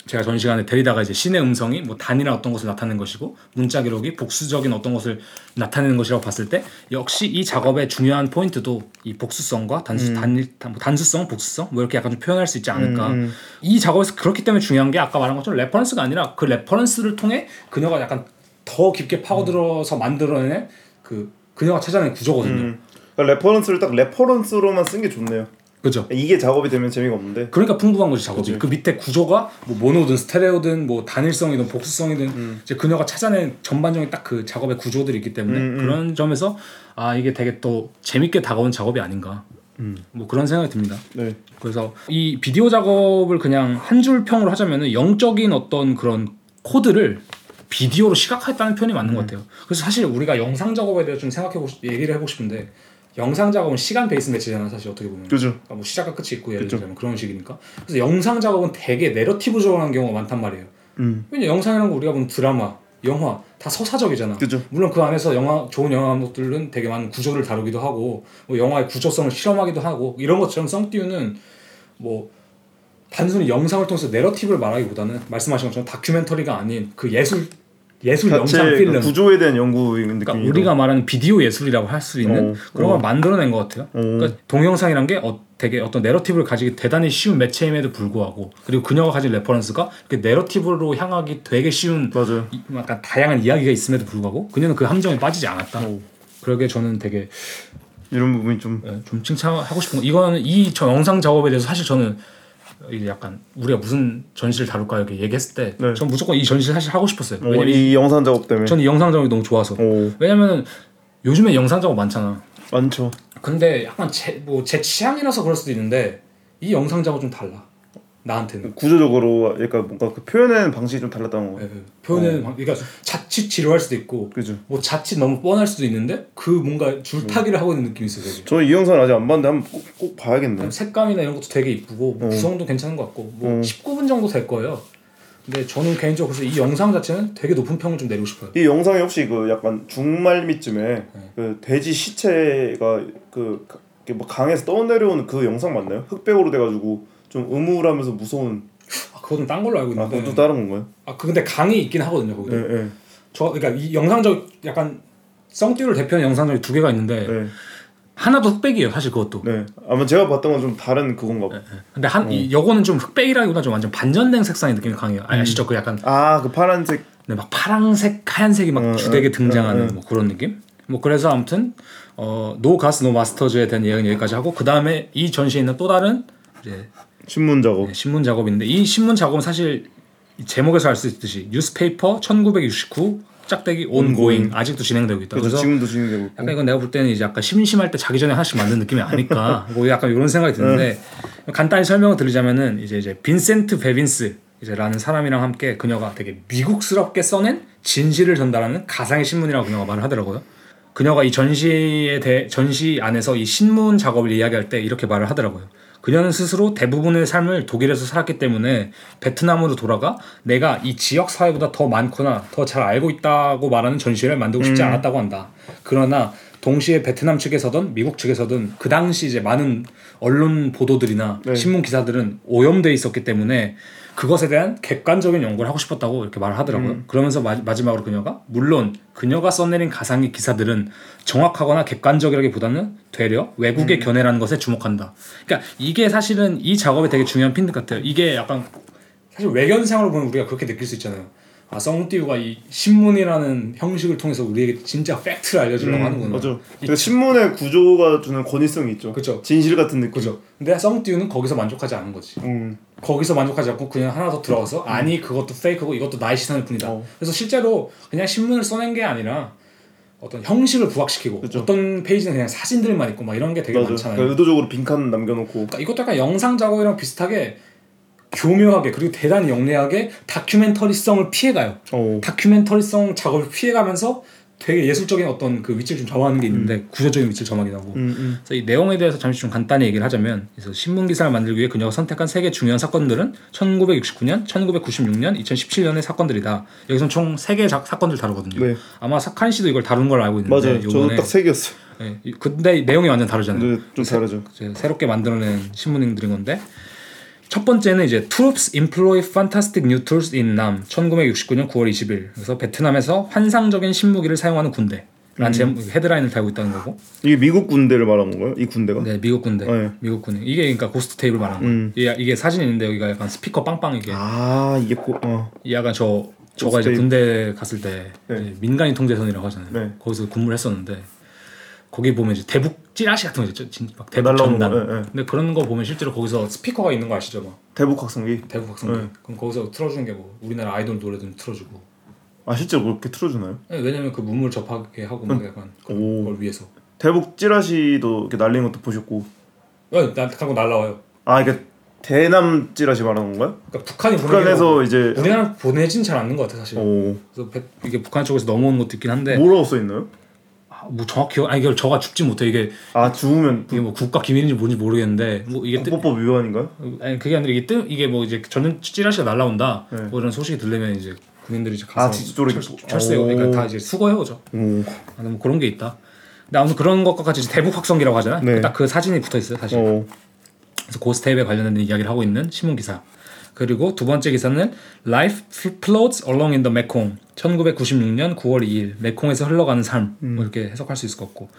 제가 전 시간에 데리다가 이제 신의 음성이 뭐 단이나 어떤 것을 나타내는 것이고 문자 기록이 복수적인 어떤 것을 나타내는 것이라고 봤을 때 역시 이 작업의 중요한 포인트도 이 복수성과 단수 단일 단, 뭐 단수성 복수성 뭐 이렇게 약간 좀 표현할 수 있지 않을까 음, 음. 이 작업에서 그렇기 때문에 중요한 게 아까 말한 것처럼 reference가 아니라 그 reference를 통해 그녀가 약간 더 깊게 파고들어서 만들어낸 그 그녀가 찾아낸 구조거든요. 음. 그러니까 reference를 딱 reference로만 쓴 게 좋네요. 그죠? 이게 작업이 되면 재미가 없는데. 그러니까 풍부한 거지 작업이. 그치. 그 밑에 구조가 뭐 모노든 스테레오든 뭐 단일성이든 복수성이든 이제 그녀가 찾아낸 전반적인 딱 그 작업의 구조들이 있기 때문에 음, 음. 그런 점에서 아 이게 되게 또 재밌게 다가온 작업이 아닌가. 뭐 그런 생각이 듭니다. 네. 그래서 이 비디오 작업을 그냥 한 줄 평으로 하자면은 영적인 어떤 그런 코드를 비디오로 시각화했다는 표현이 맞는 것 같아요. 그래서 사실 우리가 영상 작업에 대해 좀 생각해 보고 얘기를 해보고 싶은데 영상 작업은 시간 베이스 매치잖아 사실 어떻게 보면. 그죠. 그러니까 뭐 시작과 끝이 있고 예를 그쵸. 들자면 그런 식이니까. 그래서 영상 작업은 되게 내러티브적으로 하는 경우가 많단 말이에요. 음. 왜냐 영상이라는 거 우리가 보는 드라마, 영화 다 서사적이잖아. 그죠. 물론 그 안에서 영화 좋은 영화 감독들은 되게 많은 구조를 다루기도 하고 뭐 영화의 구조성을 실험하기도 하고 이런 것처럼 성띠우는 뭐 단순히 영상을 통해서 narrative를 말하기보다는 말씀하신 것처럼 다큐멘터리가 아닌 그 예술 예술 영상 그 필름 구조에 대한 연구인 느낌이. 그러니까 우리가 말하는 비디오 예술이라고 할 수 있는 어, 그런 어. 걸 만들어낸 것 같아요. 그러니까 동영상이란 게 어, 되게 어떤 narrative를 가지기 대단히 쉬운 매체임에도 불구하고 그리고 그녀가 가진 reference가 이렇게 narrative로 향하기 되게 쉬운 맞아요. 이- 약간 다양한 이야기가 있음에도 불구하고 그녀는 그 함정에 빠지지 않았다. 오. 그러게 저는 되게 이런 부분이 좀 예, 좀 칭찬하고 싶은 거 이거는 이 저 영상 작업에 대해서 사실 저는 약간 우리가 무슨 전시를 다룰까 이렇게 얘기했을 때 네. 전 무조건 이 전시를 사실 하고 싶었어요. 어, 왜냐면 이 영상 작업 때문에. 저는 이 영상 작업이 너무 좋아서 오 왜냐면 요즘에 영상 작업 많잖아. 많죠. 근데 약간 제 뭐제 취향이라서 그럴 수도 있는데 이 영상 작업 좀 달라 나한테는 구조적으로 약간 뭔가 그 표현하는 방식이 좀 달랐다는 거. 예, 예. 표현은 방- 그러니까 자칫 지루할 수도 있고 그죠. 뭐 자칫 너무 뻔할 수도 있는데 그 뭔가 줄타기를 하고 있는 느낌이 있어요 되게. 저이 영상 아직 안 봤는데 한번 꼭, 꼭 봐야겠네. 색감이나 이런 것도 되게 이쁘고 뭐 어. 구성도 괜찮은 것 같고 뭐 어. 19분 정도 될 거예요 근데 저는 개인적으로 이 영상 자체는 되게 높은 평을 좀 내리고 싶어요 이 영상에 혹시 그 약간 중말미쯤에 네. 그 돼지 시체가 그뭐 강에서 떠내려오는 그 영상 맞나요? 흑백으로 돼가지고 좀 음울하면서 무서운. 아, 그거는 딴 걸로 알고 아 있는데 그것도 다른 건가요? 아, 그 근데 강이 있긴 하거든요 거기도 네, 네, 저 그러니까 이 영상적 약간 성띠를 대표하는 영상적이 두 개가 있는데 네, 하나도 흑백이에요 사실 그것도 네. 아마 제가 봤던 건 좀 다른 그건가 봐. 근데 한 이, 요거는 좀 흑백이라기보다 좀 완전 반전된 색상의 느낌이 강해요 아, 아시죠 그 약간 아 그 파란색. 네, 막 파랑색 하얀색이 막 어, 주되게 어, 등장하는 어, 어. 뭐 그런 느낌 뭐 그래서 아무튼 어, No Gods No Masters에 대한 얘기는 여기까지 하고 그 다음에 이 전시에 있는 또 다른 이제 신문 작업. 네, 신문 작업인데 이 신문 작업은 사실 이 제목에서 알 수 있듯이 Newspaper 1969 짝대기 ongoing 아직도 진행되고 있다. 그래서 그래서 지금도 진행되고 있고. 약간 이건 내가 볼 때는 이제 약간 심심할 때 자기 전에 하나씩 만든 느낌이 아닐까. 뭐 약간 이런 생각이 드는데 간단히 설명을 드리자면은 이제 이제 빈센트 베빈스 이제라는 사람이랑 함께 그녀가 되게 미국스럽게 써낸 진실을 전달하는 가상의 신문이라고 그녀가 말을 하더라고요. 그녀가 이 전시에 대 전시 안에서 이 신문 작업을 이야기할 때 이렇게 말을 하더라고요. 그녀는 스스로 대부분의 삶을 독일에서 살았기 때문에 베트남으로 돌아가 내가 이 지역 사회보다 더 많거나 더 잘 알고 있다고 말하는 전시회를 만들고 싶지 않았다고 한다. 그러나 동시에 베트남 측에서든 미국 측에서든 그 당시 이제 많은 언론 보도들이나 네. 신문 기사들은 오염돼 있었기 때문에 그것에 대한 객관적인 연구를 하고 싶었다고 이렇게 말을 하더라고요. 그러면서 마, 마지막으로 그녀가 물론 그녀가 써내린 가상의 기사들은 정확하거나 객관적이라기보다는 되려 외국의 견해라는 것에 주목한다. 그러니까 이게 사실은 이 작업에 되게 중요한 핀트 같아요. 이게 약간 사실 외견상으로 보면 우리가 그렇게 느낄 수 있잖아요. 아 썽띠우가 이 신문이라는 형식을 통해서 우리에게 진짜 팩트를 알려주려고 하는구나. 음, 맞아. 그 신문의 구조가 주는 권위성이 있죠. 그쵸. 진실 같은 느낌. 그죠. 근데 썽띠우는 거기서 만족하지 않은 거지. 음. 거기서 만족하지 않고 그냥 하나 더 들어가서 아니 그것도 페이크고 이것도 나의 시선일 뿐이다. 어. 그래서 실제로 그냥 신문을 써낸 게 아니라 어떤 형식을 부각시키고 그쵸. 어떤 페이지는 그냥 사진들만 있고 막 이런 게 되게 맞아. 많잖아요. 그러니까 의도적으로 빈칸 남겨놓고. 그러니까 이것도 약간 영상 작업이랑 비슷하게 교묘하게 그리고 대단히 영리하게 다큐멘터리성을 피해가요. 어. 다큐멘터리성 작업을 피해가면서 되게 예술적인 어떤 그 위치를 좀 점하는 게 있는데 구조적인 위치를 점하기도 하고 음, 음. 그래서 이 내용에 대해서 잠시 좀 간단히 얘기를 하자면 그래서 신문 기사를 만들기 위해 그녀가 선택한 세개 중요한 사건들은 1969년, 1996년, 2017년의 사건들이다. 여기서 총 세 개의 사건들 다루거든요. 네. 아마 사칸 씨도 이걸 다룬 걸 알고 있는데 맞아요. 저도 요번에 딱세 개였어요. 예, 이- 근데 내용이 완전 다르잖아요. 근데 좀 다르죠. 이제 새롭게 만들어낸 신문들인 건데 첫 번째는 이제 Troops employ fantastic new tools in Nam 1969년 9월 20일 그래서 베트남에서 환상적인 신무기를 사용하는 군대 라는 제목 헤드라인을 달고 있다는 거고 이게 미국 군대를 말한 건가요? 이 군대가? 네 미국 군대 네. 미국 군대 이게 그러니까 Ghost Tape를 말하는 거예요 음. 이게, 이게 사진이 있는데 여기가 약간 스피커 빵빵 이게 아 이게 고, 어. 이 약간 저 저가 이제 군대 갔을 때 네. 민간인 통제선이라고 하잖아요 네. 거기서 근무를 했었는데 거기 보면 이제 대북 찌라시 같은 거 있죠 진짜 막 대북 전단 거, 예, 예. 근데 그런 거 보면 실제로 거기서 스피커가 있는 거 아시죠 막 대북 확성기. 대북 확성기들 네. 그럼 거기서 틀어주는 게 뭐 우리나라 아이돌 노래들 틀어주고 아 실제로 그렇게 틀어주나요? 네, 왜냐면 그 문물 접하게 하고 막 약간 오. 그걸 위해서 대북 찌라시도 이렇게 날리는 것도 보셨고. 어, 나 하고 날라와요 아 이게 대남 찌라시 말하는 건가요? 그러니까 북한이 북한에서 이제 우리나라 보내진 잘 않는 것 같아 사실 오 그래서 배- 이게 북한 쪽에서 넘어오는 것도 있긴 한데 뭐라고 써 있나요? 아, 뭐 정확히 아니 이걸 저가 죽지 못해 이게 아 죽으면 이게 뭐 국가 기밀인지 뭔지 모르겠는데 뭐 이게 뜨, 국보법 위반인가요? 아니 그게 아니라 이게 뜨 이게 뭐 이제 전는 찌라시가 날라온다 네. 뭐 이런 소식이 들리면 이제 군인들이 이제 가서 아, 철, 철수해요 오. 그러니까 다 이제 수거해 오죠 오. 아, 뭐 그런 게 있다. 근데 아무튼 그런 것과 같이 이제 대북 확성기라고 하잖아. 네. 딱그 사진이 붙어 있어요, 사실. 어. 그래서 고스테이프에 관련된 이야기를 하고 있는 신문 기사. 그리고 두 번째 기사는 Life floats along in the Mekong. 1996년 9월 2일 메콩에서 흘러가는 삶. 음. 뭐 이렇게 해석할 수 있을 것 같고.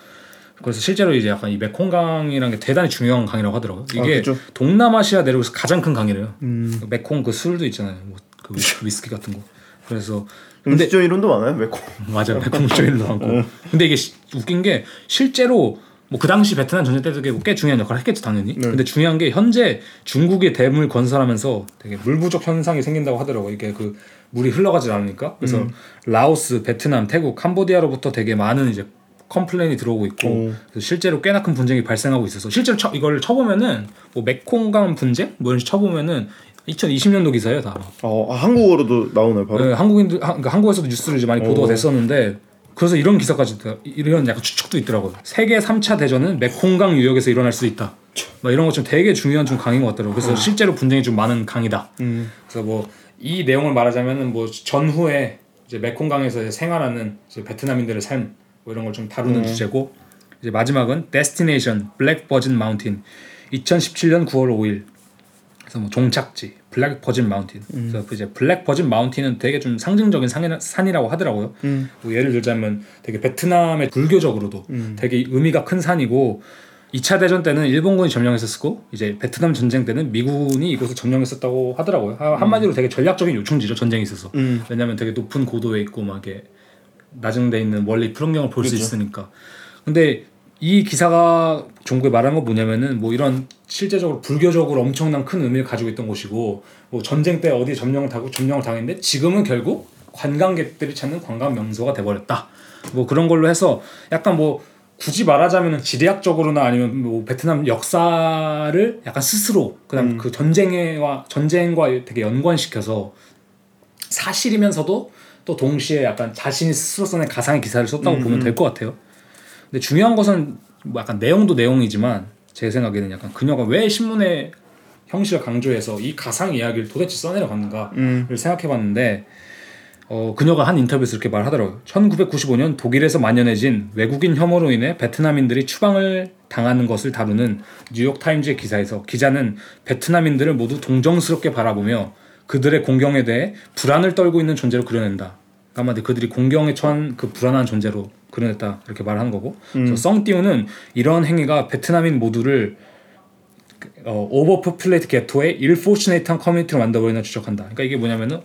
그래서 실제로 이제 약간 이 메콩강이라는 게 대단히 중요한 강이라고 하더라고요. 이게 아, 그죠? 동남아시아 내륙에서 가장 큰 강이래요. 음. 그 메콩 그 술도 있잖아요. 뭐 그 위스키 같은 거. 그래서 음식점 이름도 많아요 메콩. 맞아요. 백콩조일도 많고. 근데 이게 시- 웃긴 게 실제로 뭐 그 당시 베트남 전쟁 때도 꽤- 꽤 중요한 역할을 했겠죠 당연히. 네. 근데 중요한 게 현재 중국의 댐을 건설하면서 되게 물 부족 현상이 생긴다고 하더라고. 요 이게 그 물이 흘러가지 않으니까. 그래서 음. 라오스, 베트남, 태국, 캄보디아로부터 되게 많은 이제 complain이 들어오고 있고 실제로 꽤나 큰 분쟁이 발생하고 있어서 실제로 쳐, 이걸 쳐보면은 뭐 메콩강 분쟁 뭐 이런 식 쳐보면은 2020년도 기사예요 다. 어 아, 한국어로도 나오나요 바로? 네, 한국인들 한, 그러니까 한국에서도 뉴스를 이제 많이 보도가 오. 됐었는데 그래서 이런 기사까지 다- 이런 약간 추측도 있더라고요. 세계 3차 대전은 메콩강 유역에서 일어날 수 있다. 막 이런 것좀 되게 중요한 좀 강인 것 같더라고요. 그래서 실제로 분쟁이 좀 많은 강이다. 음. 그래서 뭐 이 내용을 말하자면은 뭐 전후에 이제 메콩강에서 이제 생활하는 이제 베트남인들의 삶 뭐 이런 걸 좀 다루는 주제고 이제 마지막은 Destination Black Virgin Mountain 2017년 9월 5일 그래서 뭐 종착지 Black Virgin Mountain 그래서 그 이제 Black Virgin Mountain은 되게 좀 상징적인 산이라, 산이라고 하더라고요. 음. 뭐 예를 들자면 되게 베트남의 불교적으로도 되게 의미가 큰 산이고 2차 대전 때는 일본군이 점령했었고 이제 베트남 전쟁 때는 미군이 이곳을 점령했었다고 하더라고요. 하- 한마디로 되게 전략적인 요충지죠 전쟁이 있어서. 음. 왜냐하면 되게 높은 고도에 있고 막 이렇게 나중돼 있는 멀리 풍경을 볼수 그렇죠. 있으니까. 근데 이 기사가 종국에 말한 건 뭐냐면은 뭐 이런 실제적으로 불교적으로 엄청난 큰 의미를 가지고 있던 곳이고 뭐 전쟁 때 어디 점령을 당하고 점령을 당했는데 지금은 결국 관광객들이 찾는 관광 명소가 돼버렸다. 뭐 그런 걸로 해서 약간 뭐 굳이 말하자면은 지리학적으로나 아니면 뭐 베트남 역사를 약간 스스로 그다음 그 전쟁과 전쟁과 되게 연관시켜서 사실이면서도 또 동시에 약간 자신이 스스로 써낸 가상의 기사를 썼다고 보면 될 것 같아요. 근데 중요한 것은 뭐 약간 내용도 내용이지만 제 생각에는 약간 그녀가 왜 신문의 형식을 강조해서 이 가상 이야기를 도대체 써내려갔는가를 음. 생각해봤는데 어, 그녀가 한 인터뷰에서 이렇게 말하더라고요. 1995년 독일에서 만연해진 외국인 혐오로 인해 베트남인들이 추방을 당하는 것을 다루는 뉴욕 타임즈의 기사에서 기자는 베트남인들을 모두 동정스럽게 바라보며 그들의 곤경에 대해 불안을 떨고 있는 존재로 그려낸다. 한마디로 그들이 곤경에 처한 그 불안한 존재로 그려냈다 이렇게 말하는 거고. 그래서 썽띠우는 이런 행위가 베트남인 모두를 어, overpopulated 게토의 unfortunate한 커뮤니티로 만들어버린다 지적한다. 그러니까 이게 뭐냐면은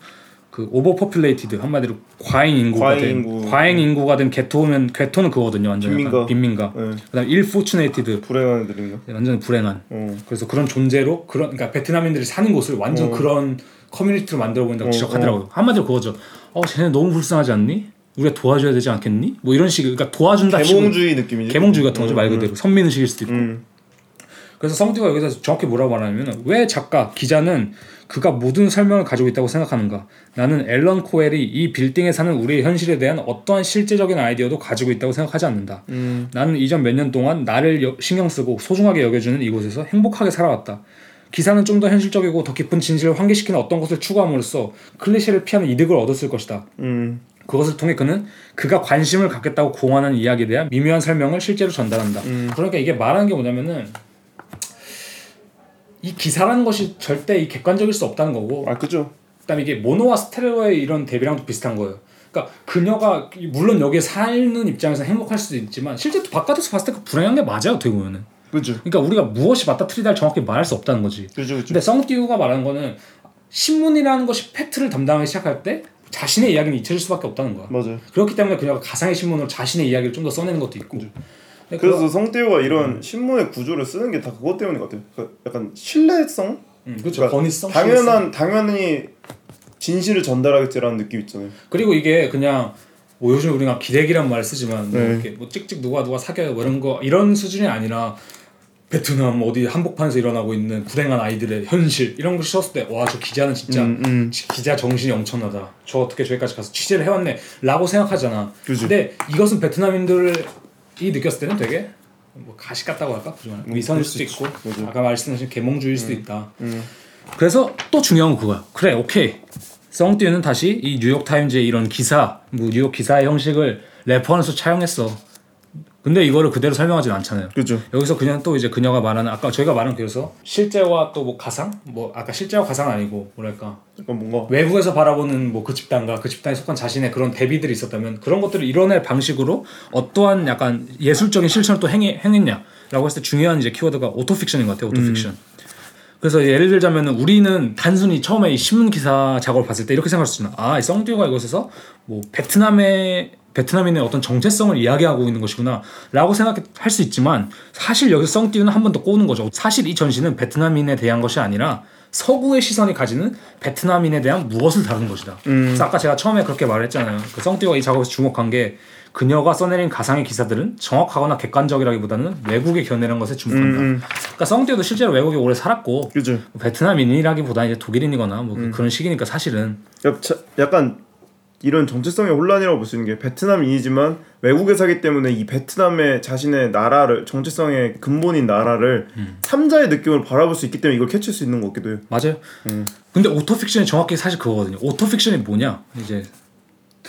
그 overpopulated 한마디로 과잉 인구가 과잉 된 인구. 과잉 인구가 된 게토면 게토는 그거거든요. 완전 빈민가. 빈민가. 네. 그다음 unfortunated 불행한 애들인가? 완전 불행한. 어. 그래서 그런 존재로 그런 그러니까 베트남인들이 사는 곳을 완전 어. 그런 커뮤니티로 만들어 보인다고 어, 지적하더라고요. 한마디로 그거죠. 어, 쟤네 너무 불쌍하지 않니? 우리가 도와줘야 되지 않겠니? 뭐 이런 식 그러니까 도와준다 개몽주의 느낌이지. 개몽주의 같은 거죠 음, 말 음. 그대로 선민 의식일 수도 있고 음. 그래서 성띠가 여기서 정확히 뭐라고 말하냐면 왜 작가 기자는 그가 모든 설명을 가지고 있다고 생각하는가 나는 앨런 코엘이 이 빌딩에 사는 우리의 현실에 대한 어떠한 실제적인 아이디어도 가지고 있다고 생각하지 않는다 음. 나는 이전 몇 년 동안 나를 여- 신경 쓰고 소중하게 여겨주는 이곳에서 행복하게 살아왔다 기사는 좀 더 현실적이고 더 깊은 진실을 환기시키는 어떤 것을 추구함으로써 클리셰를 피하는 이득을 얻었을 것이다 음. 그것을 통해 그는 그가 관심을 갖겠다고 공언하는 이야기에 대한 미묘한 설명을 실제로 전달한다. 음. 그러니까 이게 말하는 게 뭐냐면은 이 기사라는 것이 절대 이 객관적일 수 없다는 거고 아 그죠. 그다음에 이게 모노와 스테레오의 이런 대비랑도 비슷한 거예요. 그러니까 그녀가 물론 여기에 사는 입장에서 행복할 수도 있지만 실제 또 바깥에서 봤을 때그 불행한 게 맞아요 어떻게 보면은. 그죠. 그러니까 우리가 무엇이 맞다 틀리다를 정확히 말할 수 없다는 거지. 그죠. 그죠. 근데 썽띠우가 말하는 거는 신문이라는 것이 팩트를 담당하기 시작할 때 자신의 이야기는 잊혀질 수밖에 없다는 거야. 맞아요. 그렇기 때문에 그녀가 가상의 신문으로 자신의 이야기를 좀 더 써내는 것도 있고. 근데 그래서 성태우가 이런 신문의 구조를 쓰는 게 다 그것 때문인 것 같아요. 그 약간 신뢰성. 음, 그렇죠. 그러니까 권위성. 신뢰성. 당연한 당연히 진실을 전달하겠지라는 느낌 있잖아요. 그리고 이게 그냥 뭐 요즘 우리가 기대기란 말 쓰지만 뭐 네. 이렇게 뭐 찍찍 누가 누가 사겨요 뭐 이런 거 이런 수준이 아니라 베트남 어디 한복판에서 일어나고 있는 불행한 아이들의 현실 이런 걸 썼을 때 와 저 기자는 진짜 음, 음. 지- 기자 정신이 엄청나다. 저 어떻게 저기까지 가서 취재를 해왔네.라고 생각하잖아. 그지. 근데 이것은 베트남인들이 느꼈을 때는 되게 뭐 가식 같다고 할까? 그죠? 음, 위선일 수도 수 있고. 맞아. 아까 말씀하신 계몽주의일 수도 있다. 음. 그래서 또 중요한 건 그거야. 그래, 오케이. 썽띠는 다시 이 뉴욕 타임즈의 이런 기사, 뭐 뉴욕 기사의 형식을 reference 차용했어. 근데 이거를 그대로 설명하진 않잖아요. 그죠. 여기서 그냥 또 이제 그녀가 말하는 아까 저희가 말한 그래서 실제와 또 뭐 가상, 뭐 아까 실제와 가상 아니고 뭐랄까 약간 뭔가 외부에서 바라보는 뭐 그 집단과 그 집단에 속한 자신의 그런 대비들이 있었다면 그런 것들을 이뤄낼 방식으로 어떠한 약간 예술적인 실천을 또 행해, 행했냐라고 했을 때 중요한 이제 키워드가 autofiction인 것 같아요. autofiction. 그래서 예를 들자면은 우리는 단순히 처음에 이 신문 기사 작업을 봤을 때 이렇게 생각할 수 있나 아이 썽듀가 이곳에서 뭐 베트남의 베트남인의 어떤 정체성을 이야기하고 있는 것이구나라고 생각할 수 있지만 사실 여기서 썽띠우는 한 번 더 꼬는 거죠. 사실 이 전시는 베트남인에 대한 것이 아니라 서구의 시선이 가지는 베트남인에 대한 무엇을 다루는 것이다. 그래서 아까 제가 처음에 그렇게 말했잖아요. 그 썽띠우가 이 작업에서 주목한 게 그녀가 써내린 가상의 기사들은 정확하거나 객관적이라기보다는 외국의 견해라는 것에 주목한다. 음, 음. 그러니까 썽띠우도 실제로 외국에 오래 살았고. 뭐 베트남인이라기보다 이제 독일인이거나 뭐 그- 그런 식이니까 사실은 약- 자- 약간 이런 정체성의 혼란이라고 볼 수 있는 게 베트남인이지만 외국에 살기 때문에 이 베트남의 자신의 나라를 정체성의 근본인 나라를 삼자의 느낌으로 바라볼 수 있기 때문에 이걸 catch할 수 있는 것 같기도 해요. 맞아요. 근데 autofiction이 정확히 사실 그거거든요. autofiction이 뭐냐? 이제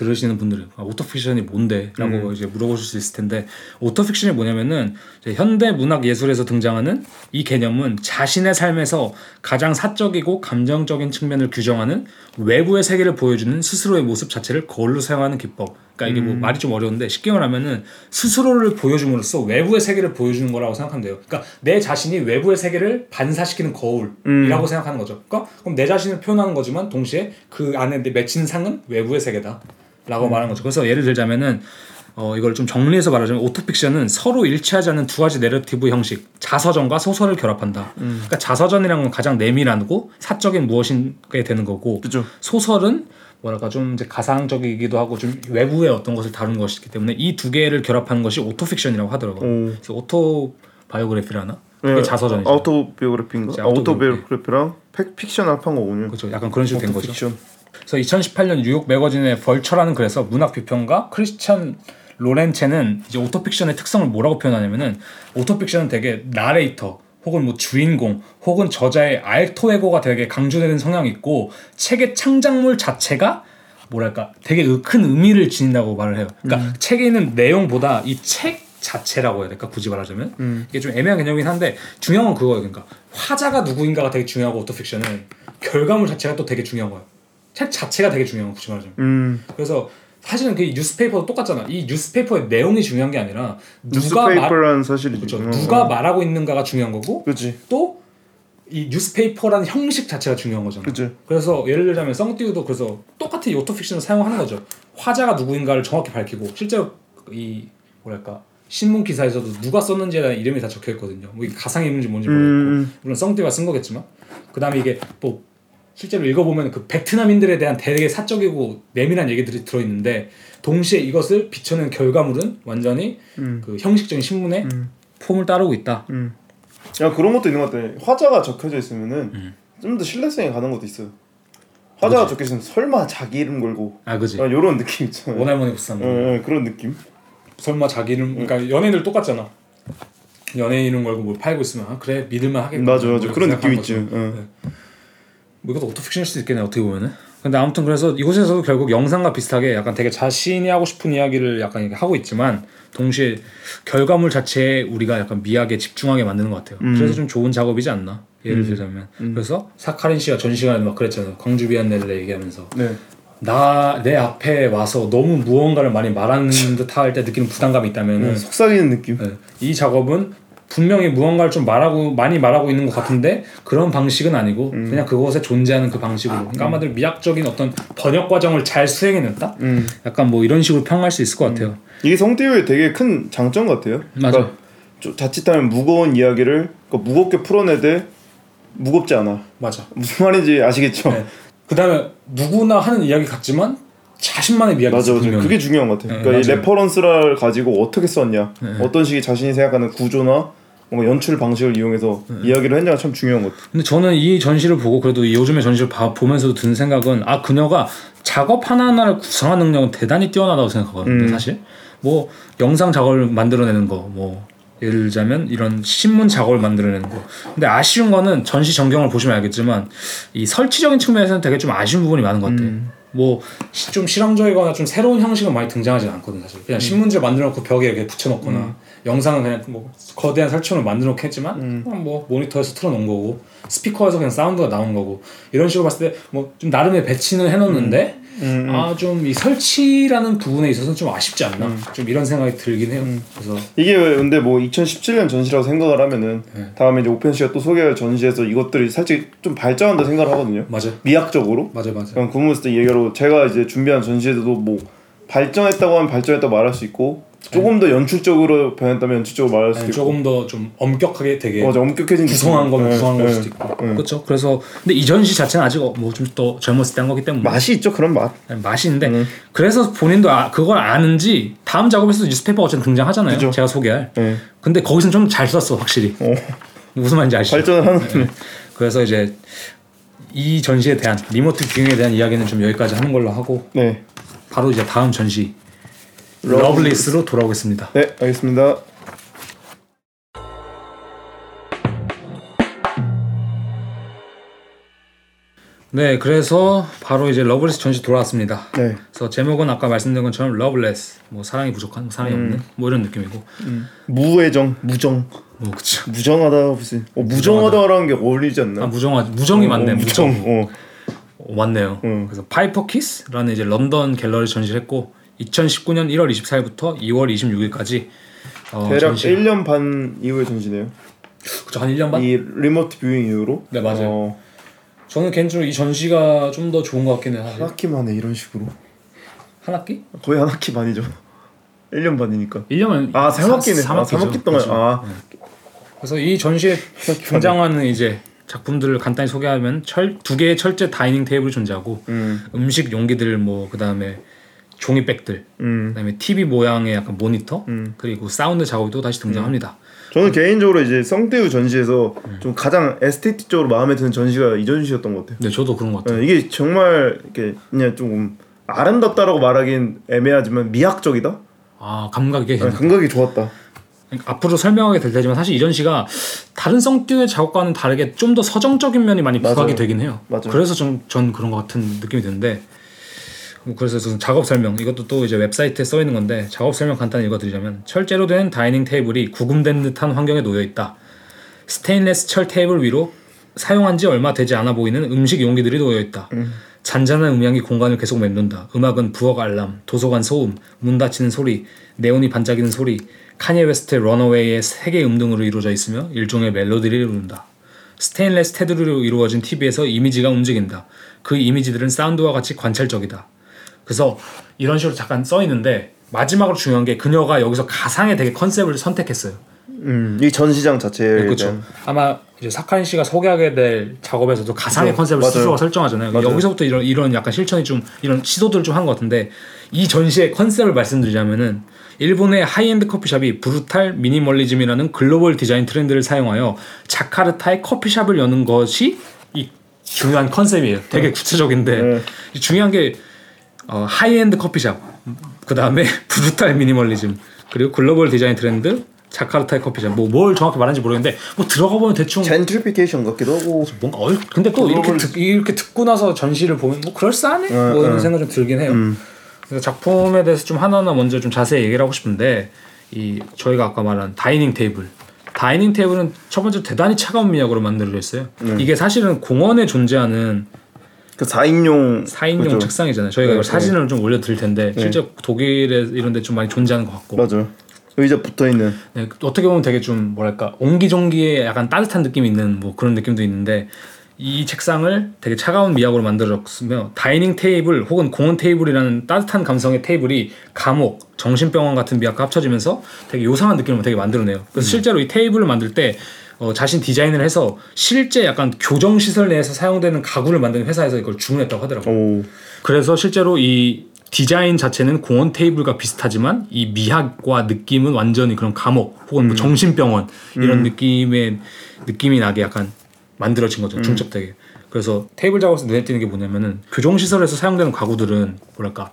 들으시는 분들은 아, autofiction이 뭔데?라고 이제 물어보실 수 있을 텐데 autofiction이 뭐냐면은 현대 문학 예술에서 등장하는 이 개념은 자신의 삶에서 가장 사적이고 감정적인 측면을 규정하는 외부의 세계를 보여주는 스스로의 모습 자체를 거울로 사용하는 기법. 그러니까 이게 뭐 말이 좀 어려운데 쉽게 말하면은 스스로를 보여줌으로써 외부의 세계를 보여주는 거라고 생각하면 돼요. 그러니까 내 자신이 외부의 세계를 반사시키는 거울이라고 생각하는 거죠. 그러니까 그럼 내 자신을 표현하는 거지만 동시에 그 안에 맺힌 상은 외부의 세계다. 라고 말하는 거죠. 그래서 예를 들자면은 어 이걸 좀 정리해서 말하자면 오토픽션은 서로 일치하지 않는 두 가지 내러티브 형식 자서전과 소설을 결합한다. 그러니까 자서전이라는 건 가장 내밀하고 사적인 무엇인게 되는 거고 그죠. 소설은 뭐랄까 좀 이제 가상적이기도 하고 좀 외부의 어떤 것을 다룬 것이기 때문에 이 두 개를 결합하는 것이 autofiction이라고 하더라고요. 오. 그래서 autobiography라나 그게 네, 자서전이죠. autobiography인가? 그치, 아, autobiography랑 팩- 픽션 합한 거군요. 그렇죠. 약간 그런 식으로 된 거죠. 그래서 2018년 뉴욕 매거진의 벌처라는 글에서 문학 비평가 크리스찬 로렌체는 이제 autofiction의 특성을 뭐라고 표현하냐면은 autofiction은 되게 narrator 혹은 뭐 주인공 혹은 저자의 alter ego가 되게 강조되는 성향이 있고 책의 창작물 자체가 뭐랄까 되게 의- 큰 의미를 지닌다고 말을 해요. 그러니까 책에 있는 내용보다 이 책 자체라고 해야 될까 굳이 말하자면 이게 좀 애매한 개념이긴 한데 중요한 건 그거예요. 그러니까 화자가 누구인가가 되게 중요하고 오토픽션은 결과물 자체가 또 되게 중요한 거예요. 책 자체가 되게 중요한 거 굳이 말하자면. 음. 그래서 사실은 그 뉴스페이퍼도 똑같잖아. 이 뉴스페이퍼의 내용이 중요한 게 아니라 누가 말 뉴스페이퍼라는 사실이지. 그렇죠. 어, 누가 어. 말하고 있는가가 중요한 거고 그렇지. 또 이 뉴스페이퍼라는 형식 자체가 중요한 거잖아. 그치. 그래서 예를 들자면 썽띠우도 그래서 똑같은 이 오토픽션을 사용하는 거죠. 화자가 누구인가를 정확히 밝히고 실제로 이 뭐랄까 신문 기사에서도 누가 썼는지에 대한 이름이 다 적혀 있거든요. 뭐 가상 이름인지 뭔지 모르겠고 음. 물론 썽띠우가 쓴 거겠지만 그 다음에 이게 또 실제로 읽어보면 그 베트남인들에 대한 되게 사적이고 내밀한 얘기들이 들어있는데 동시에 이것을 비춰낸 결과물은 완전히 음. 그 형식적인 신문의 폼을 따르고 있다. 야 그런 것도 있는 것 같아. 화자가 적혀져 있으면은 음. 좀더 신뢰성이 가는 것도 있어요. 화자가 적혀 있으면 설마 자기 이름 걸고 아 그지. 아, 요런 느낌 있잖아요. 원할머니 부산. 어, 어, 그런 느낌. 설마 자기 이름 그러니까 연예인들 똑같잖아. 연예인 이름 걸고 뭐 팔고 있으면 아, 그래 믿을만 하겠구나. 맞아, 맞아. 뭐 그런 느낌 있지. 네. 뭐 이것도 오토픽션일 수도 있겠네 어떻게 보면은. 근데 아무튼 그래서 이곳에서도 결국 영상과 비슷하게 약간 되게 자신이 하고 싶은 이야기를 약간 이렇게 하고 있지만 동시에 결과물 자체에 우리가 약간 미학에 집중하게 만드는 것 같아요. 음. 그래서 좀 좋은 작업이지 않나. 예를 들자면 그래서 사카린 씨가 전 시간에 막 그랬잖아요. 광주 비안넬레 얘기하면서 네. 나내 앞에 와서 너무 무언가를 많이 말하는 듯할 때 느끼는 부담감이 있다면은 속삭이는 느낌. 네. 이 작업은 분명히 무언가를 좀 말하고 많이 말하고 있는 것 같은데 그런 방식은 아니고 음. 그냥 그것에 존재하는 그 방식으로 그러니까 아마도 미학적인 어떤 번역 과정을 잘 수행해냈다 음. 약간 뭐 이런 식으로 평할 수 있을 것 같아요 이게 성 티에우의 되게 큰 장점 같아요. 맞아. 그러니까 좀 자칫하면 무거운 이야기를 그러니까 무겁게 풀어내되 무겁지 않아. 맞아 무슨 말인지 아시겠죠? 네. 그 다음에 누구나 하는 이야기 같지만 자신만의 이야기 맞아, 맞아. 그게 중요한 것 같아. 네, 그러니까 이. reference를 가지고 어떻게 썼냐, 네. 어떤 식의 자신이 생각하는 구조나 뭔가 연출 방식을 이용해서 네. 이야기를 했냐가 참 중요한 것 같아. 근데 저는 이 전시를 보고 그래도 이 요즘의 전시를 봐, 보면서도 든 생각은 아 그녀가 작업 하나하나를 구성하는 능력은 대단히 뛰어나다고 생각하거든요 음. 사실 뭐 영상 작업을 만들어내는 거 뭐 예를 들자면 이런 신문 작업을 만들어내는 거 근데 아쉬운 거는 전시 전경을 보시면 알겠지만 이 설치적인 측면에서는 되게 좀 아쉬운 부분이 많은 것 같아요 음. 뭐좀 실험적이거나 좀 새로운 형식은 많이 등장하지 않거든 사실 음. 그냥 신문지를 만들어 놓고 벽에 이렇게 붙여놓거나 영상은 그냥 뭐 거대한 설치물을 만들어 놓긴 했지만 음. 그냥 뭐 모니터에서 틀어놓은 거고 스피커에서 그냥 사운드가 나오는 거고 이런 식으로 봤을 때 뭐 좀 나름의 배치는 해놓는데 음, 음. 아좀 이 설치라는 부분에 있어서는 좀 아쉽지 않나 음. 좀 이런 생각이 들긴 해요 그래서 이게 왜 근데 뭐 2017년 전시라고 생각을 하면은 네. 다음에 이제 오펜 씨가 또 소개할 전시에서 이것들이 살짝 좀 발전한다 생각을 하거든요. 맞아 미학적으로. 맞아 맞아 그냥 구문스 때 얘기로 제가 이제 준비한 전시에서도 뭐 발전했다고 하면 발전했다고 말할 수 있고 조금 더 연출적으로 변했다면 연출적으로 말할 수도 아니, 있고 조금 더 좀 엄격하게 되게 어, 엄격해진 구성한. 거면 네, 구성한 걸 네. 수도 있고 네. 그렇죠 그래서 근데 이 전 시 자체는 아직 뭐 좀 더 젊었을 때 한 거기 때문에 맛이 있죠 그런 맛. 맛이 있는데 음. 그래서 본인도 아, 그걸 아는지 다음 작업에서도 newspaper 어쨌든 등장하잖아요. 그죠. 제가 소개할. 네. 근데 거기서는 좀 잘 썼어 확실히. 어. 무슨 말인지 아시죠? 발전을 하는. 그래서 이제 이 전시에 대한 Remote Viewing에 대한 이야기는 좀 여기까지 하는 걸로 하고 네. 바로 이제 다음 전시 Loveless. Loveless로 돌아오겠습니다. 네 알겠습니다. 네, 그래서 바로 이제 Loveless 전시 돌아왔습니다. 네. 그래서 제목은 아까 말씀드린 것처럼 Loveless, 뭐 사랑이 부족한, 뭐 사랑이 음. 없는, 뭐 이런 느낌이고, 무애정 무정 뭐 그쵸. 무정하다 무슨 어, 무정하다라는 게 어울리지 않나? 아 무정하, 무정이 맞네, 어, 무정. 무정. 어. 어, 맞네요. 음. 그래서 파이퍼 키스라는 이제 런던 갤러리 전시를 했고 2019년 1월 24일부터 2월 26일까지 어, 대략 전시 1년 반 이후의 전시네요. 그쵸, 한 1년 반? 이 Remote Viewing 이후로. 네, 맞아요. 어, 저는 개인적으로 이 전시가 좀 더 좋은 것 같긴 해요. 한 학기 만에 이런 식으로. 한 학기? 거의 한 학기 반이죠. 1년 반이니까. 1년은 아, 3학기네. 아, 3학기 동안. 아, 그래서 이 전시에 등장하는 이제 작품들을 간단히 소개하면 철, 두 개의 철제 dining table이 존재하고 음. 음식 용기들 뭐 그다음에 종이백들 음. 그다음에 TV 모양의 약간 모니터 음. 그리고 사운드 작업이 또 다시 등장합니다. 저는 개인적으로 이제 성대우 전시에서 음. 좀 가장 에스테틱적으로 마음에 드는 전시가 이 전시였던 것 같아요. 네, 저도 그런 것 같아요. 예, 이게 정말 이렇게 그냥 좀 아름답다라고 말하긴 애매하지만 미학적이다. 아 감각이 네. 감각이 좋았다. 그러니까 앞으로 설명하게 될 테지만 사실 이 전 시가 다른 성듀의 작업과는 다르게 좀 더 서정적인 면이 많이 부각이 맞아요. 되긴 해요. 맞아요. 그래서 전, 전 그런 것 같은 느낌이 드는데 뭐 그래서 저는 작업 설명 이것도 또 이제 웹사이트에 써 있는 건데 작업 설명 간단히 읽어드리자면 철제로 된 dining table이 구금된 듯한 환경에 놓여 있다. 스테인레스 철 테이블 위로 사용한 지 얼마 되지 않아 보이는 음식 용기들이 놓여 있다. 잔잔한 음향이 공간을 계속 맴돈다. 음악은 부엌 알람, 도서관 소음, 문 닫히는 소리, 네온이 반짝이는 소리, 카니에 웨스트의 Runaway의 세계 음등으로 이루어져 있으며 일종의 멜로디를 이룬다. 스테인레스 테두리로 이루어진 TV에서 이미지가 움직인다. 그 이미지들은 사운드와 같이 관찰적이다. 그래서 이런 식으로 잠깐 써 있는데 마지막으로 중요한 게 그녀가 여기서 가상의 되게 컨셉을 선택했어요. 음, 이 전시장 자체에 그렇죠. 대한 아마 이제 사카린 씨가 소개하게 될 작업에서도 가상의 네, 컨셉을 맞아요. 스스로가 설정하잖아요. 맞아요. 여기서부터 이런 이런 약간 실천이 좀 이런 시도들을 좀 한 것 같은데 이 전시의 컨셉을 말씀드리자면은 일본의 하이엔드 커피숍이 brutal minimalism이라는 global 디자인 트렌드를 사용하여 자카르타의 커피숍을 여는 것이 이 중요한 컨셉이에요. 되게 구체적인데 네. 이 중요한 게 어, 하이엔드 커피숍, 그 다음에 brutal minimalism, 그리고 글로벌 디자인 트렌드, 자카르타의 커피숍. 뭐 뭘 정확히 말하는지 모르겠는데 뭐 들어가 보면 대충 젠트리피케이션 같기도 하고 뭔가 어 근데 또 이렇게 듣, 이렇게 듣고 나서 전시를 보면 뭐 그럴싸하네 어, 뭐 이런 어. 생각 좀 들긴 해요. 그래서 작품에 대해서 좀 하나하나 먼저 좀 자세히 얘기를 하고 싶은데 이 저희가 아까 말한 dining table. dining table은 첫 번째 대단히 차가운 미학으로 만들어져 있어요. 이게 사실은 공원에 존재하는 그 4인용 4인용 그죠. 책상이잖아요. 저희가 네, 사진을 좀 올려 드릴 텐데 실제 독일에 이런 데 좀 많이 존재하는 것 같고 맞아. 의자 붙어 있는 네, 어떻게 보면 되게 좀 뭐랄까 옹기종기의 약간 따뜻한 느낌이 있는 뭐 그런 느낌도 있는데 이 책상을 되게 차가운 미학으로 만들어졌으며 dining table 혹은 공원 테이블이라는 따뜻한 감성의 테이블이 감옥, 정신병원 같은 미학과 합쳐지면서 되게 요상한 느낌을 되게 만들어내요. 그래서 실제로 이 테이블을 만들 때 어, 자신 디자인을 해서 실제 약간 교정 시설 내에서 사용되는 가구를 만드는 회사에서 이걸 주문했다고 하더라고요. 오 그래서 실제로 이 디자인 자체는 공원 테이블과 비슷하지만 이 미학과 느낌은 완전히 그런 감옥 혹은 뭐 정신병원 이런 느낌의 느낌이 나게 약간 만들어진 거죠 중첩되게. 그래서 테이블 작업에서 눈에 띄는 게 뭐냐면은 교정 시설에서 사용되는 가구들은 뭐랄까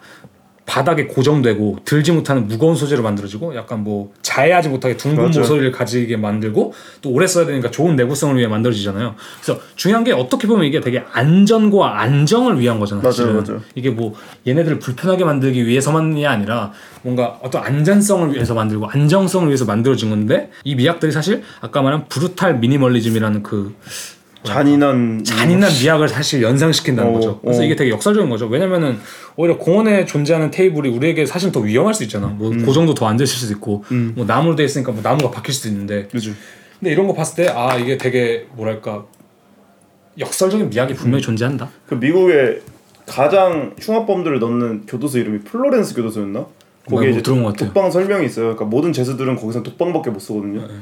바닥에 고정되고 들지 못하는 무거운 소재로 만들어지고 약간 뭐 자해하지 못하게 둥근 맞아. 모서리를 가지게 만들고 또 오래 써야 되니까 좋은 내구성을 위해 만들어지잖아요. 그래서 중요한 게 어떻게 보면 이게 되게 안전과 안정을 위한 거잖아요. 맞아요. 맞아요. 이게 뭐 얘네들을 불편하게 만들기 위해서만이 아니라 뭔가 어떤 안전성을 위해서 만들고 안정성을 위해서 만들어진 건데 이 미학들이 사실 아까 말한 브루탈 미니멀리즘이라는 그 잔인한 잔인한 미학을 사실 연상시킨다는 어, 거죠. 그래서 어. 이게 되게 역설적인 거죠. 왜냐면은 오히려 공원에 존재하는 테이블이 우리에게 사실 더 위험할 수 있잖아. 뭐 음. 그 정도 더 앉으실 수도 있고, 뭐 나무로 돼 있으니까 뭐 나무가 박힐 수도 있는데. 그죠. 근데 이런 거 봤을 때 아 이게 되게 뭐랄까 역설적인 미학이 분명히 존재한다. 그 미국의 가장 흉악범들을 넣는 교도소 이름이 플로렌스 교도소였나? 뭐, 거기에 뭐 이제 들은 것 같아요. 독방 설명이 있어요. 그러니까 모든 죄수들은 거기서 독방밖에 못 쓰거든요. 네.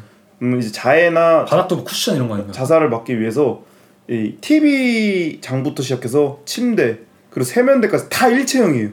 음 이제 자해나 바닥도 뭐 쿠션 이런 거 아닌가? 자살을 막기 위해서 이 TV 장부터 시작해서 침대 그리고 세면대까지 다 일체형이에요.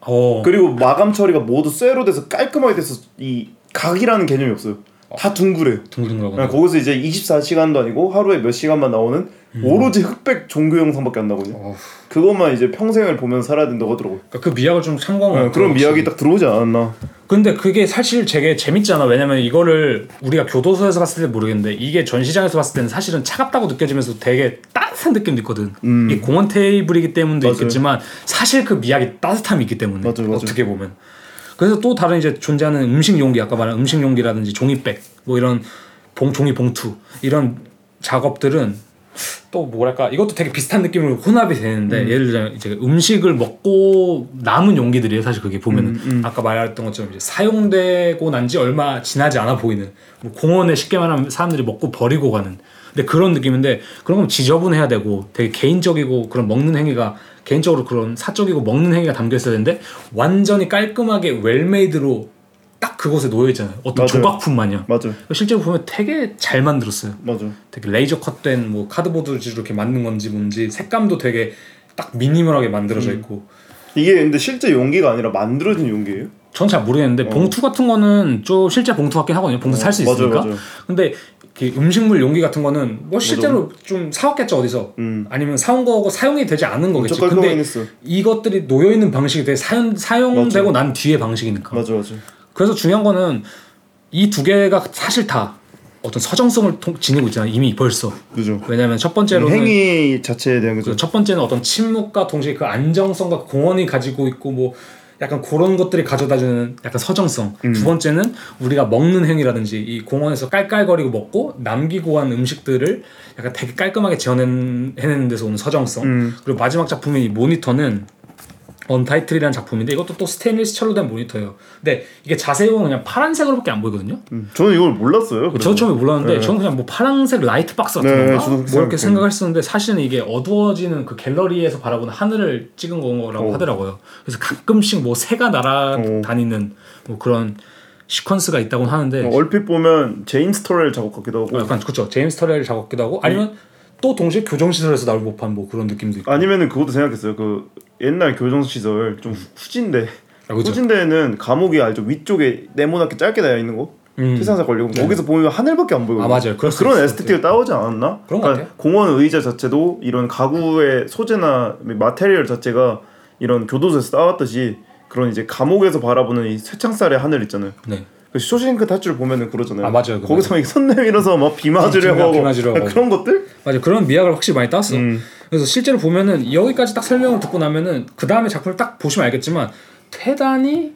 어. 그리고 마감 처리가 모두 쇠로 돼서 깔끔하게 돼서 이 각이라는 개념이 없어요. 다 둥그래요. 둥글둥글하구나. 거기서 이제 24시간도 아니고 하루에 몇 시간만 나오는 오로지 흑백 종교 영상밖에 안 나거든요. 음. 어후. 그것만 이제 평생을 보면서 살아야 된다고 하더라고요. 그러니까 그 미학을 좀 참고한 것 네. 그런. 미학이 딱 들어오지 않았나. 근데 그게 사실 되게 재밌잖아. 왜냐면 이거를 우리가 교도소에서 봤을 때 모르겠는데 이게 전시장에서 봤을 때는 사실은 차갑다고 느껴지면서 되게 따뜻한 느낌도 있거든. 음. 이 공원 테이블이기 때문도 맞아요. 있겠지만 사실 그 미학이 따뜻함이 있기 때문에 맞아요, 맞아요. 어떻게 보면. 그래서 또 다른 이제 존재하는 음식 용기 아까 말한 음식 용기라든지 종이백 뭐 이런 봉 종이 봉투 이런 작업들은 또 뭐랄까 이것도 되게 비슷한 느낌으로 혼합이 되는데 음. 예를 들자면 이제 음식을 먹고 남은 용기들이에요. 사실 그게 보면은. 음, 아까 말했던 것처럼 이제 사용되고 난 지 얼마 지나지 않아 보이는 뭐 공원에 쉽게 말하면 사람들이 먹고 버리고 가는. 근데 그런 느낌인데 그런 건 지저분해야 되고 되게 개인적이고 그런 먹는 행위가 개인적으로 그런 사적이고 먹는 행위가 담겨 있어야 되는데 완전히 깔끔하게 well-made로 딱 그곳에 놓여 있잖아요 어떤 맞아요. 조각품 마냥 맞아, 실제로 보면 되게 잘 만들었어요 맞아. 되게 레이저 컷된 뭐 cardboard로 이렇게 만든 건지 뭔지 색감도 되게 딱 minimal하게 음. 만들어져 있고 이게 근데 실제 용기가 아니라 만들어진 용기예요? 전 잘 모르겠는데 봉투 같은 거는 좀 실제 봉투 같긴 하거든요 봉투 살수 어, 맞아요, 있으니까 맞아요. 근데 그 음식물 용기 같은 거는 뭐 실제로 좀 사왔겠죠 어디서 음. 아니면 사온 거고 사용이 되지 않은 거겠지 근데. 이것들이 놓여 있는 방식이 되게 사용 사용되고 맞아. 난 뒤의 방식이니까 맞아, 맞아. 그래서 중요한 거는 이 두 개가 사실 다 어떤 서정성을 통- 지니고 있잖아요. 이미 벌써. 그죠. 왜냐하면 첫 번째로는 행위 자체에 대한 거죠. 그첫 번째는 어떤 침묵과 동시에 그 안정성과 공헌이 가지고 있고 뭐 약간 그런 것들이 가져다주는 약간 서정성. 두 번째는 우리가 먹는 행위라든지 이 공원에서 깔깔거리고 먹고 남기고 한 음식들을 약간 되게 깔끔하게 지어내는 데서 오는 서정성. 음. 그리고 마지막 작품인 이 모니터는 Untitled이라는 작품인데 이것도 또 스테인리스 철로 된 모니터예요. 근데 이게 자세히 보면 그냥 파란색으로밖에 안 보이거든요. 음, 저는 이걸 몰랐어요. 저 처음에 몰랐는데 네. 저는 그냥 뭐 파란색 light box 같은 네, 건가? 뭐 이렇게. 생각했었는데 사실은 이게 어두워지는 그 갤러리에서 바라보는 하늘을 찍은 거라고 오. 하더라고요. 그래서 가끔씩 뭐 새가 날아다니는 뭐 그런 시퀀스가 있다고 하는데 어, 얼핏 보면 제임스 터렐 작업 같기도 하고 약간 그렇죠. 제임스 터렐 작업기도 하고 아니면 또 동시에 교정시설에서 나올 법한 뭐 그런 느낌도 있고. 아니면은 그것도 생각했어요. 그 옛날 교정 시설 좀 후- 후진대. 아, 그죠. 후진대는 감옥이 알죠 위쪽에 네모나게 짧게 나여 있는 거. 음. 세상사 걸리고 거기서 보면 하늘밖에 안 보이고 아, 맞아요. 그런 에스테틱을 따오지 않았나? 그런 것 같아요. 공원 의자 자체도 이런 가구의 소재나 마테리얼 자체가 이런 교도소에서 따왔듯이 그런 이제 감옥에서 바라보는 이 쇠창살의 하늘 있잖아요. 네. 그 쇼생크 탈출을 보면은 그러잖아요. 아, 맞아요. 그거 거기서 막 손 내밀어서 막 비 맞으려고 비 하고 맞으려고. 그런 것들? 맞아 그런 미학을 확실히 많이 땄어. 음. 그래서 실제로 보면은 여기까지 딱 설명을 듣고 나면은 그 다음에 작품을 딱 보시면 알겠지만 대단히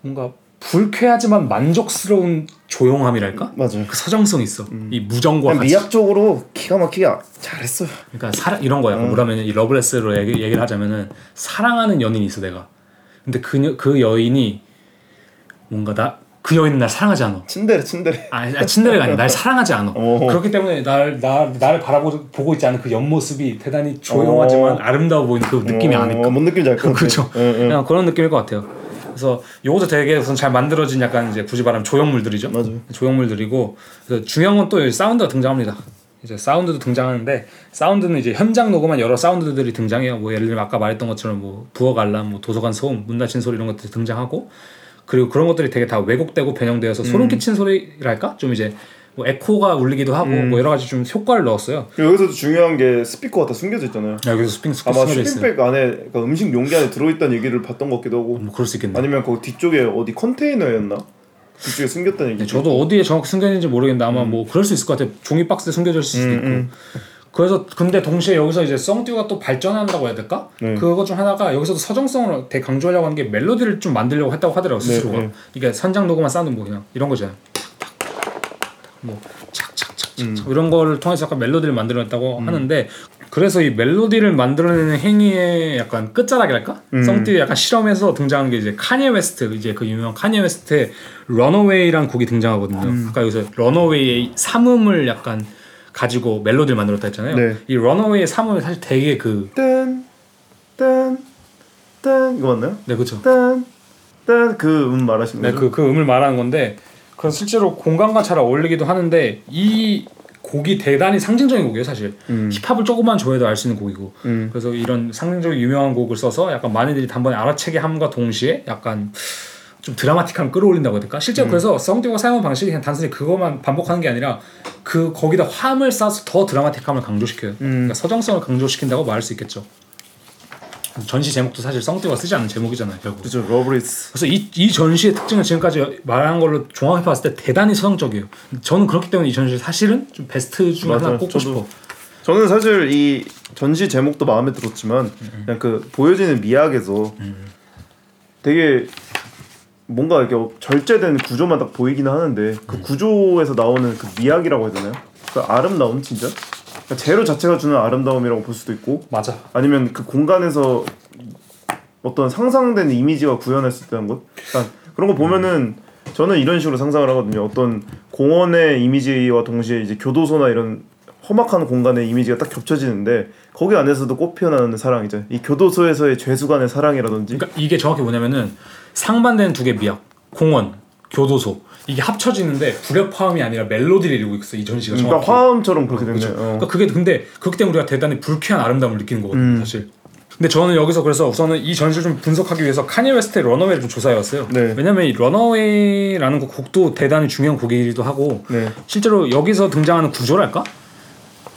뭔가 불쾌하지만 만족스러운 조용함이랄까? 맞아요. 그 서정성 이 있어. 이 무정과 같이. 미학적으로 기가 막히게 아- 잘했어요. 그러니까 사랑 이런 거야. 뭐라면 이 Loveless로 얘기, 얘기를 하자면은 사랑하는 연인이 있어 내가. 근데 그, 여- 그 여인이 뭔가 나 그 여인은 날 사랑하지 않아. 친데레 친데레. 아, 아 친데레가 아니라 날 사랑하지 않아. 어. 그렇기 때문에 날, 나, 나를 바라보고 보고 있지 않은 그 옆모습이 대단히 조용하지만 어. 아름다워 보이는 그 느낌이 어, 아닐까. 뭔 느낌인지 알것 같아. 그렇죠. 응, 응. 그냥 그런 느낌일 것 같아요. 그래서 요것도 되게 우선 잘 만들어진 약간 이제 굳이 말하면 조형물들이죠. 맞아요. 조형물들이고 그래서 중요한 건 또 사운드가 등장합니다. 이제 사운드도 등장하는데 사운드는 이제 현장 녹음한 여러 사운드들이 등장해요. 뭐 예를 들면 아까 말했던 것처럼 뭐 부엌 알람, 뭐 도서관 소음, 문 닫힌 소리 이런 것들이 등장하고 그리고 그런 것들이 되게 다 왜곡되고 변형되어서 음. 소름 끼친 소리랄까? 좀 이제 뭐 에코가 울리기도 하고 음. 뭐 여러 가지 좀 효과를 넣었어요. 여기서도 중요한 게 스피커가 다 숨겨져 있잖아요. 여기서 스핑 스피 아마. 쇼핑백 안에 그러니까 음식 용기 안에 들어있다는 얘기를 봤던 것 같기도 하고 뭐 그럴 수 있겠네. 아니면 그 뒤쪽에 어디 컨테이너였나? 뒤쪽에 숨겼다는 얘기. 네, 저도 어디에 정확히 숨겨있는지 모르겠는데 아마 뭐 그럴 수 있을 것 같아요. 종이 박스에 숨겨져 있을 수도 음, 있고. 음. 그래서 근데 동시에 여기서 이제 성띠우가 또 발전한다고 해야 될까? 네. 그거 중 하나가 여기서도 서정성을 되게 강조하려고 하는 게 멜로디를 좀 만들려고 했다고 하더라고 스스로가. 네. 이게 현장 녹음한 사운드 뭐 그냥 이런 거잖아요. 뭐 착착착착 음. 이런 거를 통해서 약간 멜로디를 만들어냈다고 하는데 그래서 이 멜로디를 만들어내는 행위의 약간 끝자락이랄까? 음. 성띠우의 약간 실험에서 등장하는 게 이제 카니에 웨스트 이제 그 유명한 카니에 웨스트의 Runaway라는 곡이 등장하거든요. 음. 아까 여기서 Runaway의 삼음을 약간 가지고 멜로디를 만들었다 했잖아요. 네. 이 Runaway의 삼음이 사실 되게 그 딴, 딴, 딴 이거 맞나요? 네, 그렇죠. 딴, 딴그 음 말하시는 네, 거죠? 그, 그 음을 말하는 건데 그 실제로 공간과 잘 어울리기도 하는데 이 곡이 대단히 상징적인 곡이에요, 사실. 음. 힙합을 조금만 좋아해도 알 수 있는 곡이고. 음. 그래서 이런 상징적인 유명한 곡을 써서 약간 많이들이 단번에 알아채게 함과 동시에 약간 좀 드라마틱함을 끌어올린다고 해야 될까? 실제로 그래서 성듀가 사용 방식이 그냥 단순히 그것만 반복하는 게 아니라 그 거기다 화음을 쌓아서 더 드라마틱함을 강조시켜요. 그러니까 서정성을 강조시킨다고 말할 수 있겠죠. 전시 제목도 사실 성띠우가 쓰지 않은 제목이잖아요, 결국. 그죠 Loveless. 그래서 이, 이 전시의 특징을 지금까지 말한 걸로 종합해 봤을 때 대단히 서정적이에요. 저는 그렇기 때문에 이 전시 사실은 좀 베스트 중에 하나 맞아요. 꼽고. 싶어. 저는 사실 이 전시 제목도 마음에 들었지만 음, 그냥 그 보여지는 미학에서 되게 뭔가 이렇게 절제된 구조만 딱 보이기는 하는데 음. 그 구조에서 나오는 그 미학이라고 하잖아요. 그 아름다움 진짜. 그러니까 재료 자체가 주는 아름다움이라고 볼 수도 있고 맞아. 아니면 그 공간에서 어떤 상상된 이미지가 구현할 수 있다는 것. 그러니까 그런 거 보면은 저는 이런 식으로 상상을 하거든요. 어떤 공원의 이미지와 동시에 이제 교도소나 이런 험악한 공간의 이미지가 딱 겹쳐지는데 거기 안에서도 꽃 피어나는 사랑이죠. 이 교도소에서의 죄수간의 사랑이라든지. 그러니까 이게 정확히 뭐냐면은 상반되는 두 개 미학, 공원, 교도소 이게 합쳐지는데 불협화음이 아니라 멜로디를 이루고 있어 이 전시가 그러니까 정확히. 화음처럼 그렇게 됐네. 그렇죠. 요 그러니까 그게 근데 그렇기 때문에 우리가 대단히 불쾌한 아름다움을 느끼는 거거든요, 음. 사실. 근데 저는 여기서 그래서 우선은 이 전시를 좀 분석하기 위해서 카니 웨스트의 Runaway를 좀 조사해왔어요. 네. 왜냐면 이 Runaway라는 그 곡도 대단히 중요한 곡이기도 하고 네. 실제로 여기서 등장하는 구조랄까?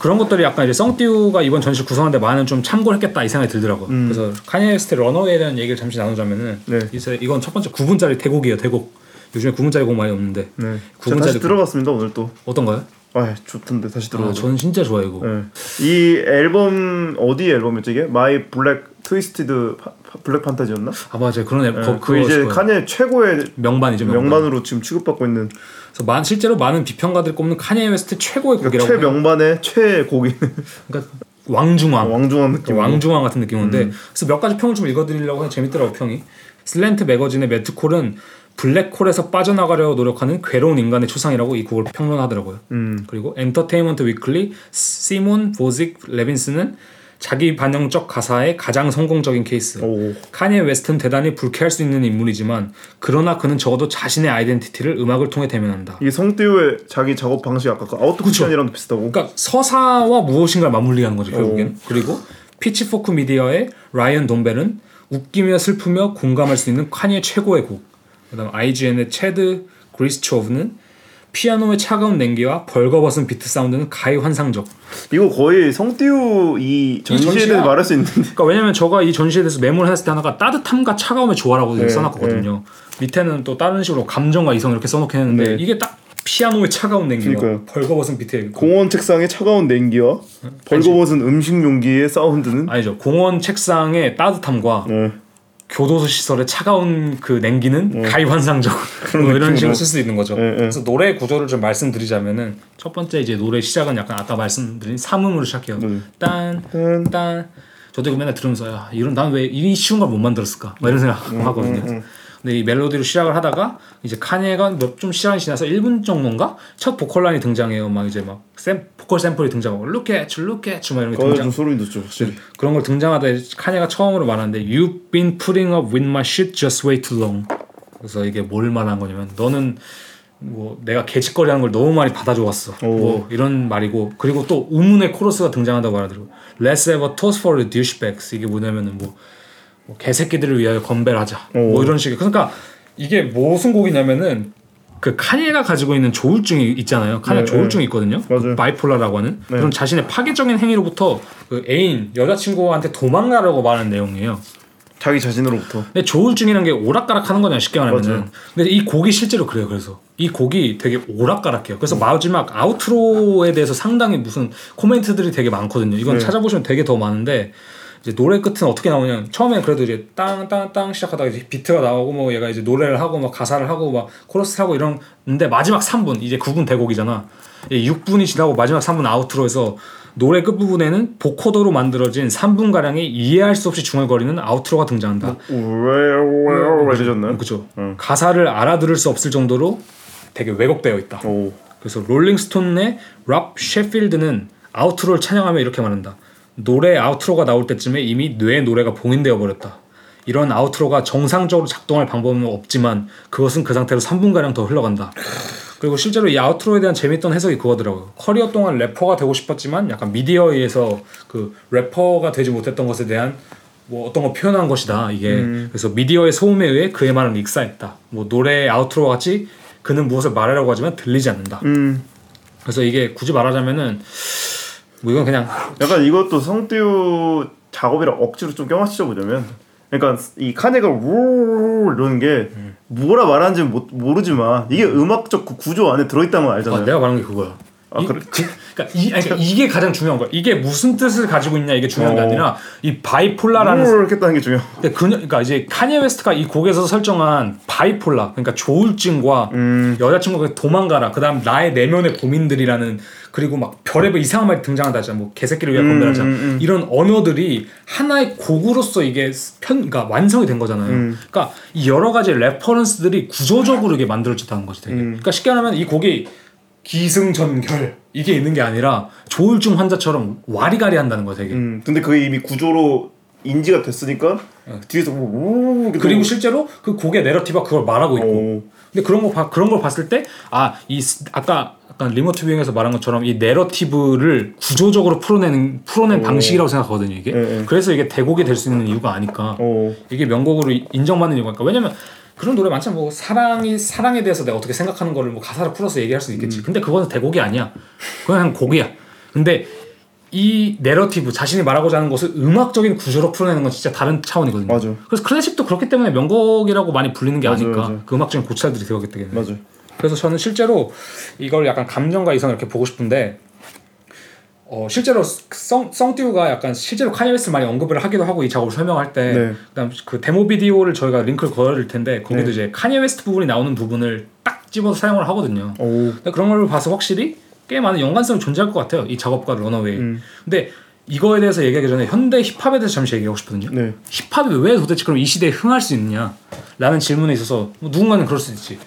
그런 것들이 약간 이제 성띠우가 이번 전시 구성하는데 많은 좀 참고를 했겠다 이 생각이 들더라고요. 그래서 카니에 웨스트의 Runaway에 대한 얘기를 잠시 나누자면은 네. 이제 이건 첫 번째 9분짜리 대곡이에요. 대곡. 요즘에 9분짜리 곡 많이 없는데 네. 제가 9분짜리 다시 곡. 들어봤습니다 오늘 또. 어떤가요? 아 좋던데 다시 아, 들어봐. 저는 진짜 좋아요 이거. 네. 이 앨범 어디 앨범이었죠 이게? My Black Twisted Fa- Fa- Black Fantasy였나? 아 맞아요. 그런 애, 네. 거, 그 이제 카니의 최고의 명반이죠. 명반. 명반으로 지금 취급받고 있는 그래서 많, 실제로 많은 비평가들이 꼽는 카니에 웨스트 최고의 곡이라고. 해요. 최명반의 최곡인 그러니까 왕중왕. 왕중왕 느낌. 왕중왕 같은 느낌인데 그래서 몇 가지 평을 좀 읽어드리려고 해서 재밌더라고 평이 Slant Magazine의 매트 콜은 블랙홀에서 빠져나가려 노력하는 괴로운 인간의 추상이라고 이 곡을 평론하더라고요. 음. 그리고 Entertainment Weekly 시몬 보직 레빈스는 자기 반영적 가사의 가장 성공적인 케이스. 오. 카니에 웨스트는 대단히 불쾌할 수 있는 인물이지만 그러나 그는 적어도 자신의 identity를 음악을 통해 대면한다. 이게 성띠우의 자기 작업 방식이 아까 그 autofiction이랑도 비슷하고. 그러니까 서사와 무엇인가를 맞물리게 하는 거죠 결국엔. 어. 그리고 Pitchfork Media의 라이언 돈벨은 웃기며 슬프며 공감할 수 있는 카니의 최고의 곡. 그다음 IGN의 체드 그리스초브는 피아노의 차가운 냉기와 벌거벗은 비트 사운드는 가히 환상적. 이거 거의 성띠우 이 전시에. 대해서 말할 수 있는데. 그러니까 왜냐면 저가 이 전시에 대해서 메모를 했을 때 하나가 따뜻함과 차가움의 조화라고 네, 써놨거든요. 밑에는 또 다른 식으로 감정과 이성 이렇게 써놓긴 했는데 네. 이게 딱 피아노의 차가운 냉기와 그러니까요. 벌거벗은 비트의 공원 책상의 차가운 냉기와 벌거벗은 음식 용기의 사운드는 아니죠. 공원 책상의 따뜻함과 네. 교도소 시설의 차가운 그 냉기는 가히 환상적 그런 뭐 이런. 식으로 쓸 수 있는 거죠. 네, 네. 그래서 노래 구조를 좀 말씀드리자면은 첫 번째 이제 노래 시작은 약간 아까 말씀드린 삼음으로 시작해요. 네. 딴 딴. 딴. 저도 이거 맨날 들으면서 야 이런 난 왜 이 쉬운 걸 못 만들었을까? 막 이런 생각 음, 하거든요. 근데 이 멜로디로 시작을 하다가 이제 카니에가 몇좀 시간이 지나서 1분 정도인가 첫 보컬 라인이 등장해요. 막 이제 막 샘, 보컬 샘플이 등장하고 look at you, look at you 막 이런 게 등장. 좀 소름 돋죠 확실히. 그런 걸 등장하다 카니가 처음으로 말하는데 You've been putting up with my shit just way too long. 그래서 이게 뭘 말하는 거냐면 너는 뭐 내가 개짓거리하는 걸 너무 많이 받아줘왔어. 오. 뭐 이런 말이고 그리고 또 우문의 코러스가 등장한다고 하더라고. Let's have a toast for the douchebags. 이게 뭐냐면은 뭐, 뭐 개새끼들을 위하여 건배하자. 오. 뭐 이런 식의. 그러니까 이게 무슨 곡이냐면은 그 카니가 가지고 있는 조울증이 있잖아요. 카니가 네, 조울증이 있거든요. 맞아요. 바이폴라라고 하는 그런 자신의 파괴적인 행위로부터 그 애인 여자친구한테 도망가려고 말하는 내용이에요. 자기 자신으로부터. 근데 조울증이라는 게 오락가락하는 거냐 쉽게 말하면은. 맞아요. 근데 이 곡이 실제로 그래요. 그래서 이 곡이 되게 오락가락해요. 그래서 마지막 outro에 대해서 상당히 무슨 코멘트들이 되게 많거든요. 이건 네. 찾아보시면 되게 더 많은데 이제 노래 끝은 어떻게 나오냐? 처음에 그래도 이제 땅땅땅 시작하다가 이제 비트가 나오고 뭐 얘가 이제 노래를 하고 막 가사를 하고 막 코러스 하고 이런데 마지막 3분 이제 9분 대곡이잖아. 6분이 지나고 마지막 3분 outro에서 노래 끝부분에는 vocoder로 만들어진 3분 가량의 이해할 수 없이 중얼거리는 outro가 등장한다. 왜왜 이러셨나요? 그렇죠. 응. 가사를 알아들을 수 없을 정도로 되게 왜곡되어 있다. 오. 그래서 롤링스톤의 랍 셰필드는 outro를 찬양하며 이렇게 말한다. 노래 outro가 나올 때쯤에 이미 뇌에 노래가 봉인되어 버렸다. 이런 outro가 정상적으로 작동할 방법은 없지만 그것은 그 상태로 3분가량 더 흘러간다. 그리고 실제로 이 outro에 대한 재밌던 해석이 그거더라고요. 커리어 동안 래퍼가 되고 싶었지만 약간 미디어에 의해서 그 래퍼가 되지 못했던 것에 대한 뭐 어떤 걸 표현한 것이다 이게 그래서 미디어의 소음에 의해 그의 말은 익사했다. 뭐 노래 outro와 같이 그는 무엇을 말하려고 하지만 들리지 않는다. 음. 그래서 이게 굳이 말하자면은 뭐 이건 그냥 약간 이것도 성띠우 작업이랑 억지로 좀 껴맞춰 보자면 그러니까 이 카녜가 우 이러는 게 뭐라 말하는지 는 모르지만 이게 음악적 그 구조 안에 들어있다는 걸 아, 알잖아요. 내가 말한 게 그거야. 아, 이, 그래? 그, 그러니까, 이, 아니, 그러니까 이게 가장 중요한 거야. 이게 무슨 뜻을 가지고 있냐 이게 중요한 게 어. 아니라 이 bipolar라는 했다는 게 중요. 근데 그, 그러니까 이제 카니에 웨스트가 이 곡에서 설정한 bipolar 그러니까 조울증과 음. 여자친구가 도망가라 그다음 나의 내면의 고민들이라는 그리고 막 별의별 이상한 말이 등장한다 하잖아 뭐 개새끼를 위해 건배하자 음, 음. 이런 언어들이 하나의 곡으로서 이게 편 그러니까 완성이 된 거잖아요 음. 그러니까 이 여러 가지 reference들이 구조적으로 이게 만들어졌다는 거지 되게 음. 그러니까 쉽게 말하면 이 곡이 기승전결 이게 있는 게 아니라 조울증 환자처럼 와리가리 한다는 거야 되게 음. 근데 그게 이미 구조로 인지가 됐으니까 뒤에서 우 이렇게 그리고 또- 실제로 그 곡의 narrative가 그걸 말하고 있고 오. 근데 그런 거 봐, 그런 걸 봤을 때 아 이 아까 약간 Remote Viewing에서 말한 것처럼 이 narrative를 구조적으로 풀어내는 풀어낸 오. 방식이라고 생각하거든요 이게 예, 예. 그래서 이게 대곡이 될 수 있는 이유가 아닐까 오. 이게 명곡으로 인정받는 이유가 아닐까 왜냐면 그런 노래 많잖아 뭐 사랑이 사랑에 대해서 내가 어떻게 생각하는 거를 뭐 가사를 풀어서 얘기할 수 있겠지 근데 그거는 대곡이 아니야 그건 그냥 곡이야 근데 이 내러티브 자신이 말하고자 하는 것을 음악적인 구조로 풀어내는 건 진짜 다른 차원이거든요. 맞아. 그래서 클래식도 그렇기 때문에 명곡이라고 많이 불리는 게 맞아요, 아닐까. 맞아요. 그 음악적인 고찰들이 되었기 때문에. 맞아. 그래서 저는 실제로 이걸 약간 감정과 이성을 이렇게 보고 싶은데 어 실제로 성 성띠우가 약간 실제로 카니 웨스트 많이 언급을 하기도 하고 이 작업을 설명할 때 네. 그다음 그 데모 비디오를 저희가 링크를 걸어드릴 텐데 거기도 네. 이제 카니 웨스트 부분이 나오는 부분을 딱 집어서 사용을 하거든요. 오. 근데 그런 걸 봐서 확실히 꽤 많은 연관성이 존재할 것 같아요. 이 작업과 Runaway. 음. 근데 이거에 대해서 얘기하기 전에 현대 힙합에 대해서 잠시 얘기하고 싶거든요. 네. 힙합이 왜 도대체 그럼 이 시대에 흥할 수 있느냐? 라는 질문에 있어서 뭐 누군가는 그럴 수 있지.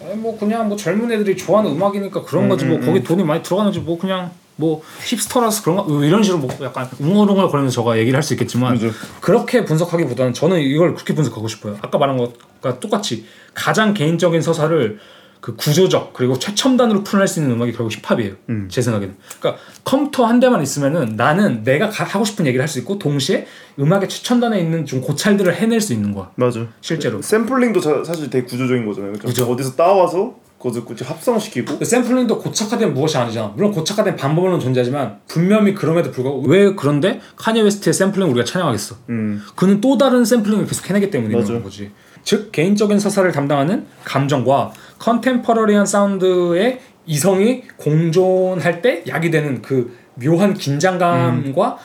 에, 뭐 그냥 뭐 젊은 애들이 좋아하는 음악이니까 그런 거지 뭐 거기 돈이 많이 들어가는지 뭐 그냥 뭐 hipster라서 그런가 뭐 이런 식으로 뭐 약간 웅얼웅얼 거리면서 저가 얘기를 할 수 있겠지만 그죠. 그렇게 분석하기보다는 저는 이걸 그렇게 분석하고 싶어요. 아까 말한 것과 똑같이 가장 개인적인 서사를 그 구조적 그리고 최첨단으로 풀어낼 수 있는 음악이 결국 힙합이에요. 제 생각에는. 그러니까 컴퓨터 한 대만 있으면은 나는 내가 가- 하고 싶은 얘기를 할 수 있고 동시에 음악의 최첨단에 있는 좀 고찰들을 해낼 수 있는 거야. 맞아. 실제로. 샘플링도 자, 사실 되게 구조적인 거잖아요. 그죠? 어디서 따와서 그것을 굳이 합성시키고 그 샘플링도 고착화된 무엇이 아니잖아. 물론 고착화된 방법은 존재하지만 분명히 그럼에도 불구하고 왜 그런데 카니 웨스트의 샘플링 우리가 찬양하겠어. 음. 그는 또 다른 샘플링을 계속 해내기 때문에 맞아. 그런 거지. 즉 개인적인 서사를 담당하는 감정과 contemporary한 사운드의 이성이 공존할 때 약이 되는 그 묘한 긴장감과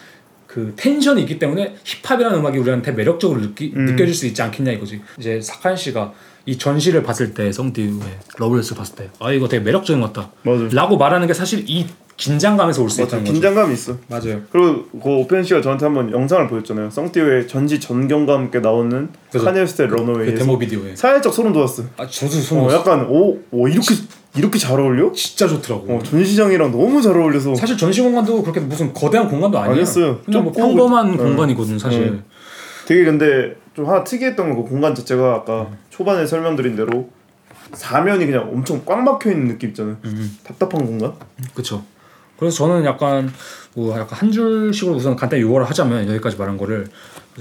그 tension이 있기 때문에 힙합이라는 음악이 우리한테 매력적으로 느끼, 느껴질 수 있지 않겠냐 이거지. 이제 사칸 씨가 이 전시를 봤을 때 성띠우의 Loveless 봤을 때 아 이거 되게 매력적인 것 같다. 맞아. 라고 말하는 게 사실 이 긴장감에서 올 수. 있다는 거죠. 긴장감이 있어. 맞아요. 그리고 그 오펜 씨가 저한테 한번 영상을 보여줬잖아요. 성띠우의 전시 전경과 함께 나오는 그죠. 카니예 웨스트의 그 Runaway. 데모 비디오에. 살짝 소름 돋았어. 아 저도 손 어, 약간 오, 오 이렇게 이렇게 잘 어울려? 진짜 좋더라고. 어, 전시장이랑 너무 잘 어울려서 사실 전시 공간도 그렇게 무슨 거대한 공간도 아니에요. 아니었어요. 그냥 뭐 평범한 그- 공간이거든 사실. 음. 되게 근데 좀 하나 특이했던 건그 공간 자체가 아까 초반에 설명드린 대로 사면이 그냥 엄청 꽉 막혀 있는 느낌 있잖아요. 음. 답답한 공간? 그렇죠. 그래서 저는 약간 뭐 약간 한 줄씩으로 우선 간단히 요거를 하자면 여기까지 말한 거를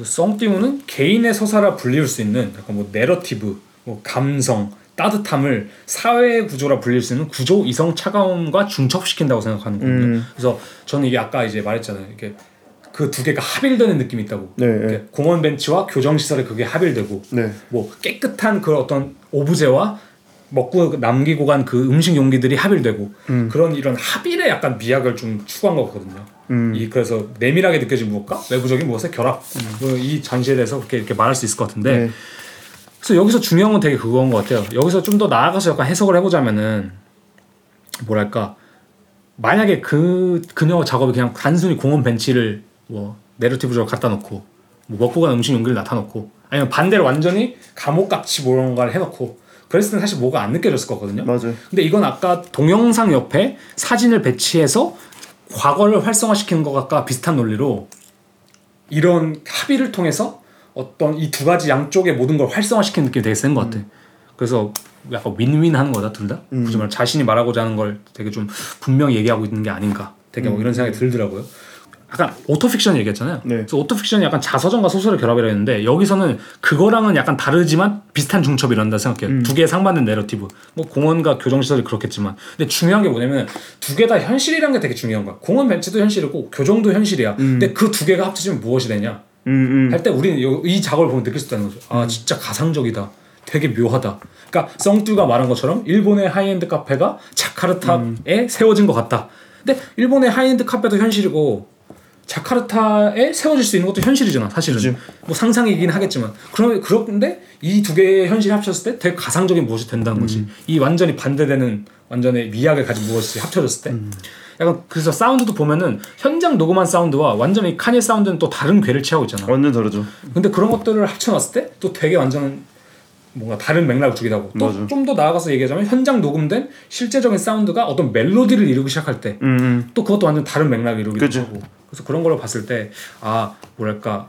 썽띠우는 개인의 서사라 불릴 수 있는 약간 뭐 내러티브, 뭐 감성, 따뜻함을 사회 구조라 불릴 수 있는 구조 이성 차가움과 중첩시킨다고 생각하는 거거든요. 음. 그래서 저는 이게 아까 이제 말했잖아요. 이게 그 두 개가 합일되는 느낌이 있다고. 네, 네. 공원 벤치와 교정 시설에 그게 합일되고 네. 뭐 깨끗한 그 어떤 오브제와 먹고 남기고 간 그 음식 용기들이 합일되고 그런 이런 합일의 약간 미학을 좀 추구한 거거든요. 음. 이 그래서 내밀하게 느껴진 무엇과 외부적인 무엇의 결합 뭐이 전시에 대해서 그렇게 이렇게 말할 수 있을 것 같은데 네. 그래서 여기서 중요한 건 되게 그거인 것 같아요. 여기서 좀 더 나아가서 약간 해석을 해보자면은 뭐랄까 만약에 그 그녀 작업이 그냥 단순히 공원 벤치를 뭐 내러티브적으로 갖다 놓고 뭐 먹고 간 음식 용기를 나타 놓고 아니면 반대로 완전히 감옥같이 뭔가를 해놓고 그랬을 땐 사실 뭐가 안 느껴졌을 거거든요. 맞아요. 근데 이건 아까 동영상 옆에 사진을 배치해서 과거를 활성화시키는 것과 비슷한 논리로 이런 합의를 통해서 어떤 이 두 가지 양쪽의 모든 걸 활성화시키는 느낌이 되게 센 것 같아. 그래서 약간 윈윈 하는 거다 둘 다. 굳이 말하면 자신이 말하고자 하는 걸 되게 좀 분명히 얘기하고 있는 게 아닌가. 되게 뭐 이런 생각이 들더라고요. 약간 autofiction 얘기했잖아요. 네. 그래서 autofiction이 약간 자서전과 소설을 결합이라 했는데 여기서는 그거랑은 약간 다르지만 비슷한 중첩이란다 생각해요. 두 개의 상반된 내러티브. 뭐 공원과 교정시설이 그렇겠지만. 근데 중요한 게 뭐냐면 두 개 다 현실이란 게 되게 중요한 거야. 공원 벤치도 현실이고 교정도 현실이야. 근데 그 두 개가 합쳐지면 무엇이 되냐? 음, 음. 할때 우리는 요- 이 작업을 보면 느낄 수 있다는 거죠. 아 진짜 가상적이다. 되게 묘하다. 그러니까 성띠우가 말한 것처럼 일본의 하이엔드 카페가 자카르타에 세워진 것 같다. 근데 일본의 하이엔드 카페도 현실이고 자카르타에 세워질 수 있는 것도 현실이잖아. 사실은 그치. 뭐 상상이긴 하겠지만 그러 그런데 이 두 개의 현실이 합쳤을 때 되게 가상적인 무엇이 된다는 거지. 이 완전히 반대되는 완전히 미학을 가진 무엇이 합쳐졌을 때. 약간 그래서 사운드도 보면은 현장 녹음한 사운드와 완전히 카니의 사운드는 또 다른 궤를 취하고 있잖아. 완전 다르죠. 근데 그런 것들을 합쳐놨을 때 또 되게 완전 뭔가 다른 맥락을 주기도 하고. 또 좀 더 나아가서 얘기하자면 현장 녹음된 실제적인 사운드가 어떤 멜로디를 이루기 시작할 때또 음, 음. 그것도 완전 다른 맥락을 이루기도 그치. 하고 그래서 그런 걸로 봤을 때 아 뭐랄까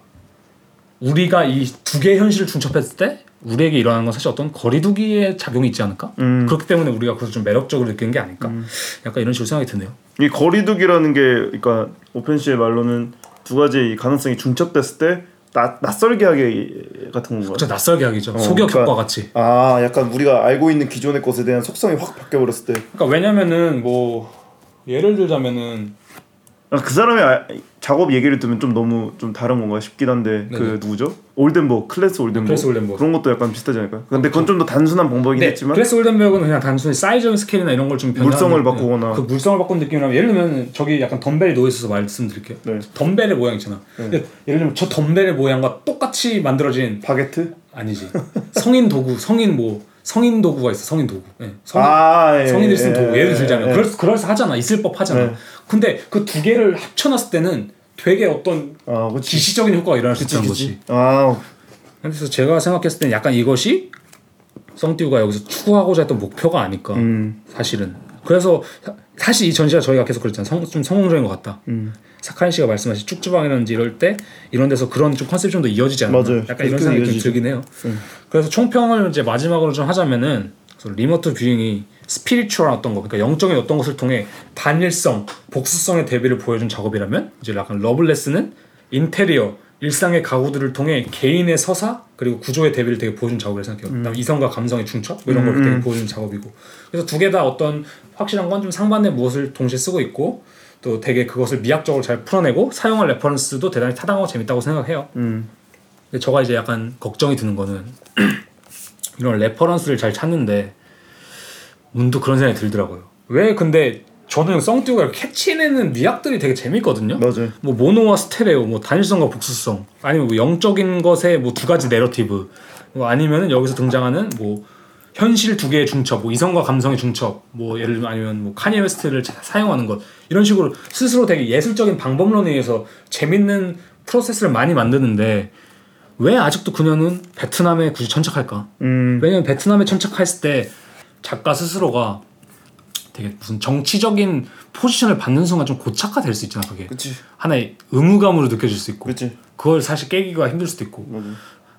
우리가 이 두 개의 현실을 중첩했을 때 우리에게 일어나는 건 사실 어떤 거리두기의 작용이 있지 않을까 음. 그렇기 때문에 우리가 그것을 좀 매력적으로 느끼는 게 아닐까 약간 이런 식으로 생각이 드네요 이 거리두기라는 게 그러니까 오펜 씨의 말로는 두 가지 이 가능성이 중첩됐을 때 낯, 낯설게 하게 같은 건가요? 진짜 낯설게 하기죠 어, 소격효과 그러니까- 같이 아, 약간 우리가 알고 있는 기존의 것에 대한 속성이 확 바뀌어 버렸을 때. 그러니까 왜냐면은 뭐 예를 들자면은 아, 그 사람의 아- 작업 얘기를 듣면 좀 너무 좀 다른 건가 싶긴 한데 그 네네. 누구죠? 올덴버 클래스 올덴버 클래스 올덴버. 그런 것도 약간 비슷하지 않을까요? 근데 그건 좀 더 단순한 방법이긴 네, 했지만 클래스 올덴버그는 그냥 단순히 사이즈 스케일이나 이런 걸 좀 변형한 물성을 느- 바꾸거나. 그 물성을 바꾼 느낌이라면 예를 들면 저기 약간 덤벨이 놓여 있어서 말씀드릴게요. 네. 덤벨의 모양 있잖아. 근데 예를 들면 저 덤벨의 모양과 똑같이 만들어진 바게트? 아니지 성인 도구 성인 뭐 성인 도구가 있어 성인 도구. 예. 성인, 아 예, 성인들이 쓴 예, 도구 예, 예를 들자면 예, 예. 그럴 그럴 하잖아 있을 법 하잖아. 네. 근데 그 두 개를 합쳐놨을 때는 되게 어떤 아 그치 기시적인 효과가 일어날 수 있다는 거지. 아 그래서 제가 생각했을 때는 약간 이것이 썽띠우가 여기서 추구하고자 했던 목표가 아닐까 음. 사실은 그래서 사- 사실 이 전시가 저희가 계속 그랬잖아요 성, 좀 성공적인 것 같다 음. 사카인 씨가 말씀하신 쭉주방이라든지 이럴 때 이런 데서 그런 좀 컨셉이 좀 더 이어지지 않나 맞아요. 약간 이런 생각이 좀 이어지죠. 들긴 해요 음. 그래서 총평을 이제 마지막으로 좀 하자면은 그래서 Remote Viewing이 spiritual한 어떤 거, 그러니까 영적인 어떤 것을 통해 단일성, 복수성의 대비를 보여준 작업이라면 이제 약간 Loveless는 인테리어, 일상의 가구들을 통해 개인의 서사 그리고 구조의 대비를 되게 보여준 작업이라고 생각해요. 그다음 이성과 감성의 중첩 뭐 이런 걸 되게 보여준 작업이고 그래서 두 개 다 어떤 확실한 건 좀 상반된 무엇을 동시에 쓰고 있고 또 되게 그것을 미학적으로 잘 풀어내고 사용할 reference도 대단히 타당하고 재밌다고 생각해요. 음. 근데 저가 이제 약간 걱정이 드는 거는 이런 reference를 잘 찾는데 문득 그런 생각이 들더라고요. 왜 근데 저는 썽띠우가 캐치내는 미학들이 되게 재밌거든요. 맞아요 뭐 모노와 스테레오, 뭐 단일성과 복수성, 아니면 뭐 영적인 것의 뭐 두 가지 내러티브, 뭐 아니면은 여기서 등장하는 뭐 현실 두 개의 중첩, 뭐 이성과 감성의 중첩, 뭐 예를 들면 아니면 뭐 카니에 웨스트를 자- 사용하는 것 이런 식으로 스스로 되게 예술적인 방법론에 의해서 재밌는 프로세스를 많이 만드는데 왜 아직도 그녀는 베트남에 굳이 천착할까? 음. 왜냐면 베트남에 천착했을 때 작가 스스로가 되게 무슨 정치적인 포지션을 받는 순간 좀 고착화될 수 있잖아 그게. 그치. 하나의 의무감으로 느껴질 수 있고. 그치. 그걸 사실 깨기가 힘들 수도 있고. 맞아.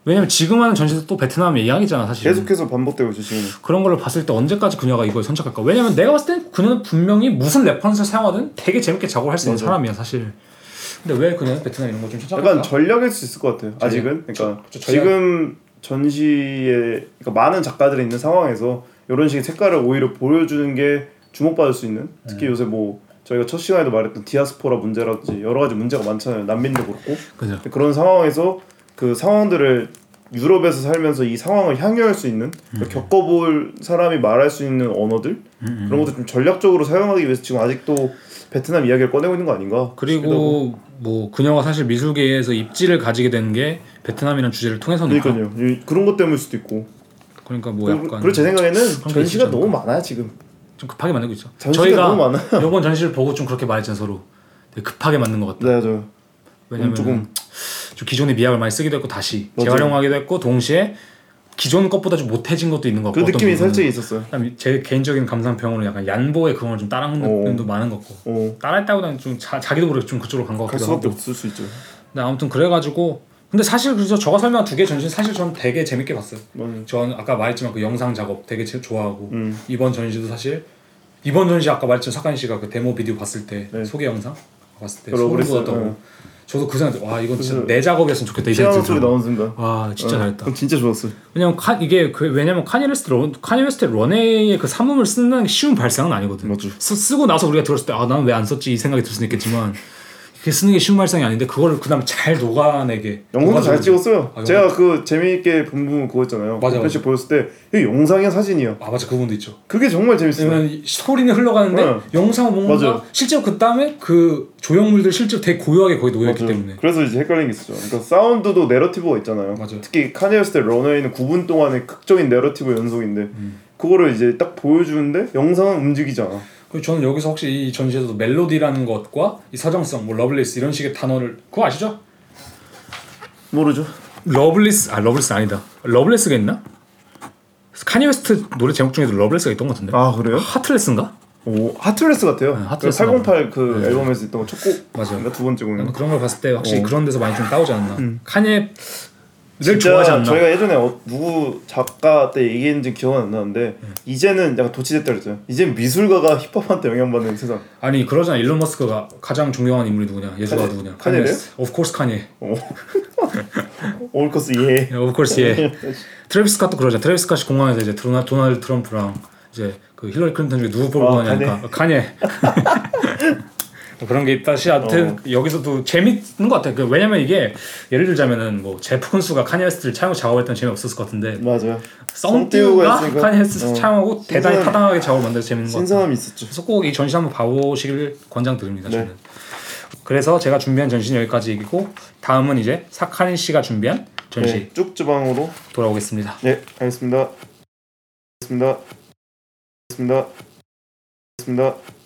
왜냐면 지금 하는 전시도 또 베트남 이야기잖아 사실 계속해서 반복되고 있죠 지금 그런 걸 봤을 때 언제까지 그녀가 이걸 천착할까? 왜냐면 내가 봤을 때 그녀는 분명히 무슨 reference를 사용하든 되게 재밌게 작업을 할 수 있는 맞아. 사람이야 사실 근데 왜 그녀는 베트남 이런 거좀 선착할까? 약간 전략일 수 있을 것 같아요 아직은. 그러니까 저- 저 지금 전시에 그러니까 많은 작가들이 있는 상황에서 이런 식의 색깔을 오히려 보여주는 게 주목받을 수 있는 특히 요새 뭐 저희가 첫 시간에도 말했던 디아스포라 문제라든지 여러 가지 문제가 많잖아요 난민도 그렇고. 그죠. 그런 상황에서 그 상황들을 유럽에서 살면서 이 상황을 향유할 수 있는 그러니까 겪어볼 사람이 말할 수 있는 언어들? 그런 것도 좀 전략적으로 사용하기 위해서 지금 아직도 베트남 이야기를 꺼내고 있는 거 아닌가. 그리고 뭐 그녀가 사실 미술계에서 입지를 가지게 된 게 베트남이라는 주제를 통해서니까 그러니까요 이- 그런 것 때문일 수도 있고 그러니까 뭐 그리고 약간 그리고 제 생각에는 게 전시가 너무 많아요 지금 좀 급하게 만들고 있죠. 전시가 저희가 너무 많아요. 이번 전시를 보고 좀 그렇게 말했잖아요 서로 급하게 만든 것 같다. 네 맞아요 왜냐면 조금- 좀 기존의 미학을 많이 쓰기도 했고 다시 맞아요. 재활용하기도 했고 동시에 기존 것보다 좀 못해진 것도 있는 것 같고 그 느낌이. 살짝 있었어요 제 개인적인 감상평으로는 약간 얀보의 그걸 좀 따라한 오. 느낌도 많은 것 같고 어, 따라했다고는 좀 자, 자기도 모르게 좀 그쪽으로 간것갈 같기도 수밖에 하고 없을 수 있죠 근데 아무튼 그래가지고 근데 사실 그래서 저가 설명한 두 개 전시 사실 전 되게 재밌게 봤어요. 맞아요. 전 아까 말했지만 그 영상 작업 되게 제- 좋아하고 음. 이번 전시도 사실 이번 전시 아까 말했지만 사카인 씨가 그 데모 비디오 봤을 때 네. 소개 영상 봤을 때 소름. 돋았다고 네. 저도 그 생각 와 이건 진짜 내 작업이었으면 좋겠다 이 소리 들더라고 나오는 순간. 와 진짜 어, 잘했다. 진짜 좋았어요. 왜냐면 카, 이게 그 왜냐면 카니 웨스트 런 카니 웨스트 runway의 그 삼음을 쓰는 게 쉬운 발상은 아니거든 맞죠. 쓰, 쓰고 나서 우리가 들었을 때 아 나는 왜 안 썼지? 이 생각이 들 수는 있겠지만 그게 쓰는 게 쉬운 발상이 아닌데 그거를 그다음 잘 녹아내게 영상도 잘 녹아내게. 찍었어요 아, 제가 그 재미있게 본 부분 그거 있잖아요 맞아, 한 편씩 보였을 때 이게 영상이야 사진이야 아 맞아 그 부분도 있죠 그게 정말 재밌어요 소리는 흘러가는데 네. 영상은 뭔가 맞아요. 실제로 그 다음에 그 조형물들 실제로 되게 고요하게 거기 놓여있기. 때문에 그래서 이제 헷갈리는 게 있었죠. 그러니까 사운드도 내러티브가 있잖아요. 맞아요. 특히 카니에스 때 런웨이는 9분 동안의 극적인 내러티브 연속인데 음. 그거를 이제 딱 보여주는데 영상은 움직이잖아. 그리고 저는 여기서 혹시 이 전시에서도 멜로디라는 것과 이 서정성, 뭐 Loveless 이런 식의 단어를 그거 아시죠? 모르죠. Loveless 아 Loveless 아니다. Loveless가 있나? 카니 웨스트 노래 제목 중에도 Loveless가 있던 것 같은데. 아 그래요? Heartless인가? 오 Heartless 같아요. 네, Heartless 808그 앨범에서 있던 거첫 곡. 맞아요. 두 번째 곡인가? 그런 걸 봤을 때 확실히 어. 그런 데서 많이 좀 따오지 않나. 카니 를 진짜 좋아하지 않나. 저희가 예전에 어, 누구 작가 때 얘기했는지 기억은 안 나는데 이제는 약간 도치됐다 그랬잖아요. 이젠 미술가가 힙합한테 영향받는 세상. 아니 그러잖아. 일론 머스크가 가장 존경하는 인물이 누구냐? 예술가 카니- 누구냐? 카니예요? Of course 카니 of course 예. Of course 예. 트래비스 스캇도 그러잖아. 트래비스 스캇이 공항에서 이제 도나, 도널드 트럼프랑 이제 그 힐러리 클린턴 중에 누구 뽑을 아, 거냐니까 카니 그런 게 있다 시 하여튼 여기서도 재밌는 것 같아요. 그 왜냐면 이게 예를 들자면은 뭐 제프 쿤스가 카니웨스트를 차용고 작업했던 재미 없었을 것 같은데 맞아요. 있으니까. 카니웨스트 어. 차용하고 대단히 신선한- 타당하게 작업을 만들어서 재밌는 것 같아요. 신선함이 있었죠. 그래서 꼭 이 전시 한번 봐보시길 권장드립니다. 네. 저는. 그래서 제가 준비한 전시는 여기까지이고 다음은 이제 사카린 씨가 준비한 전시 네, 쭉 주방으로. 돌아오겠습니다. 네, 알겠습니다. 알겠습니다. 알겠습니다. 알겠습니다.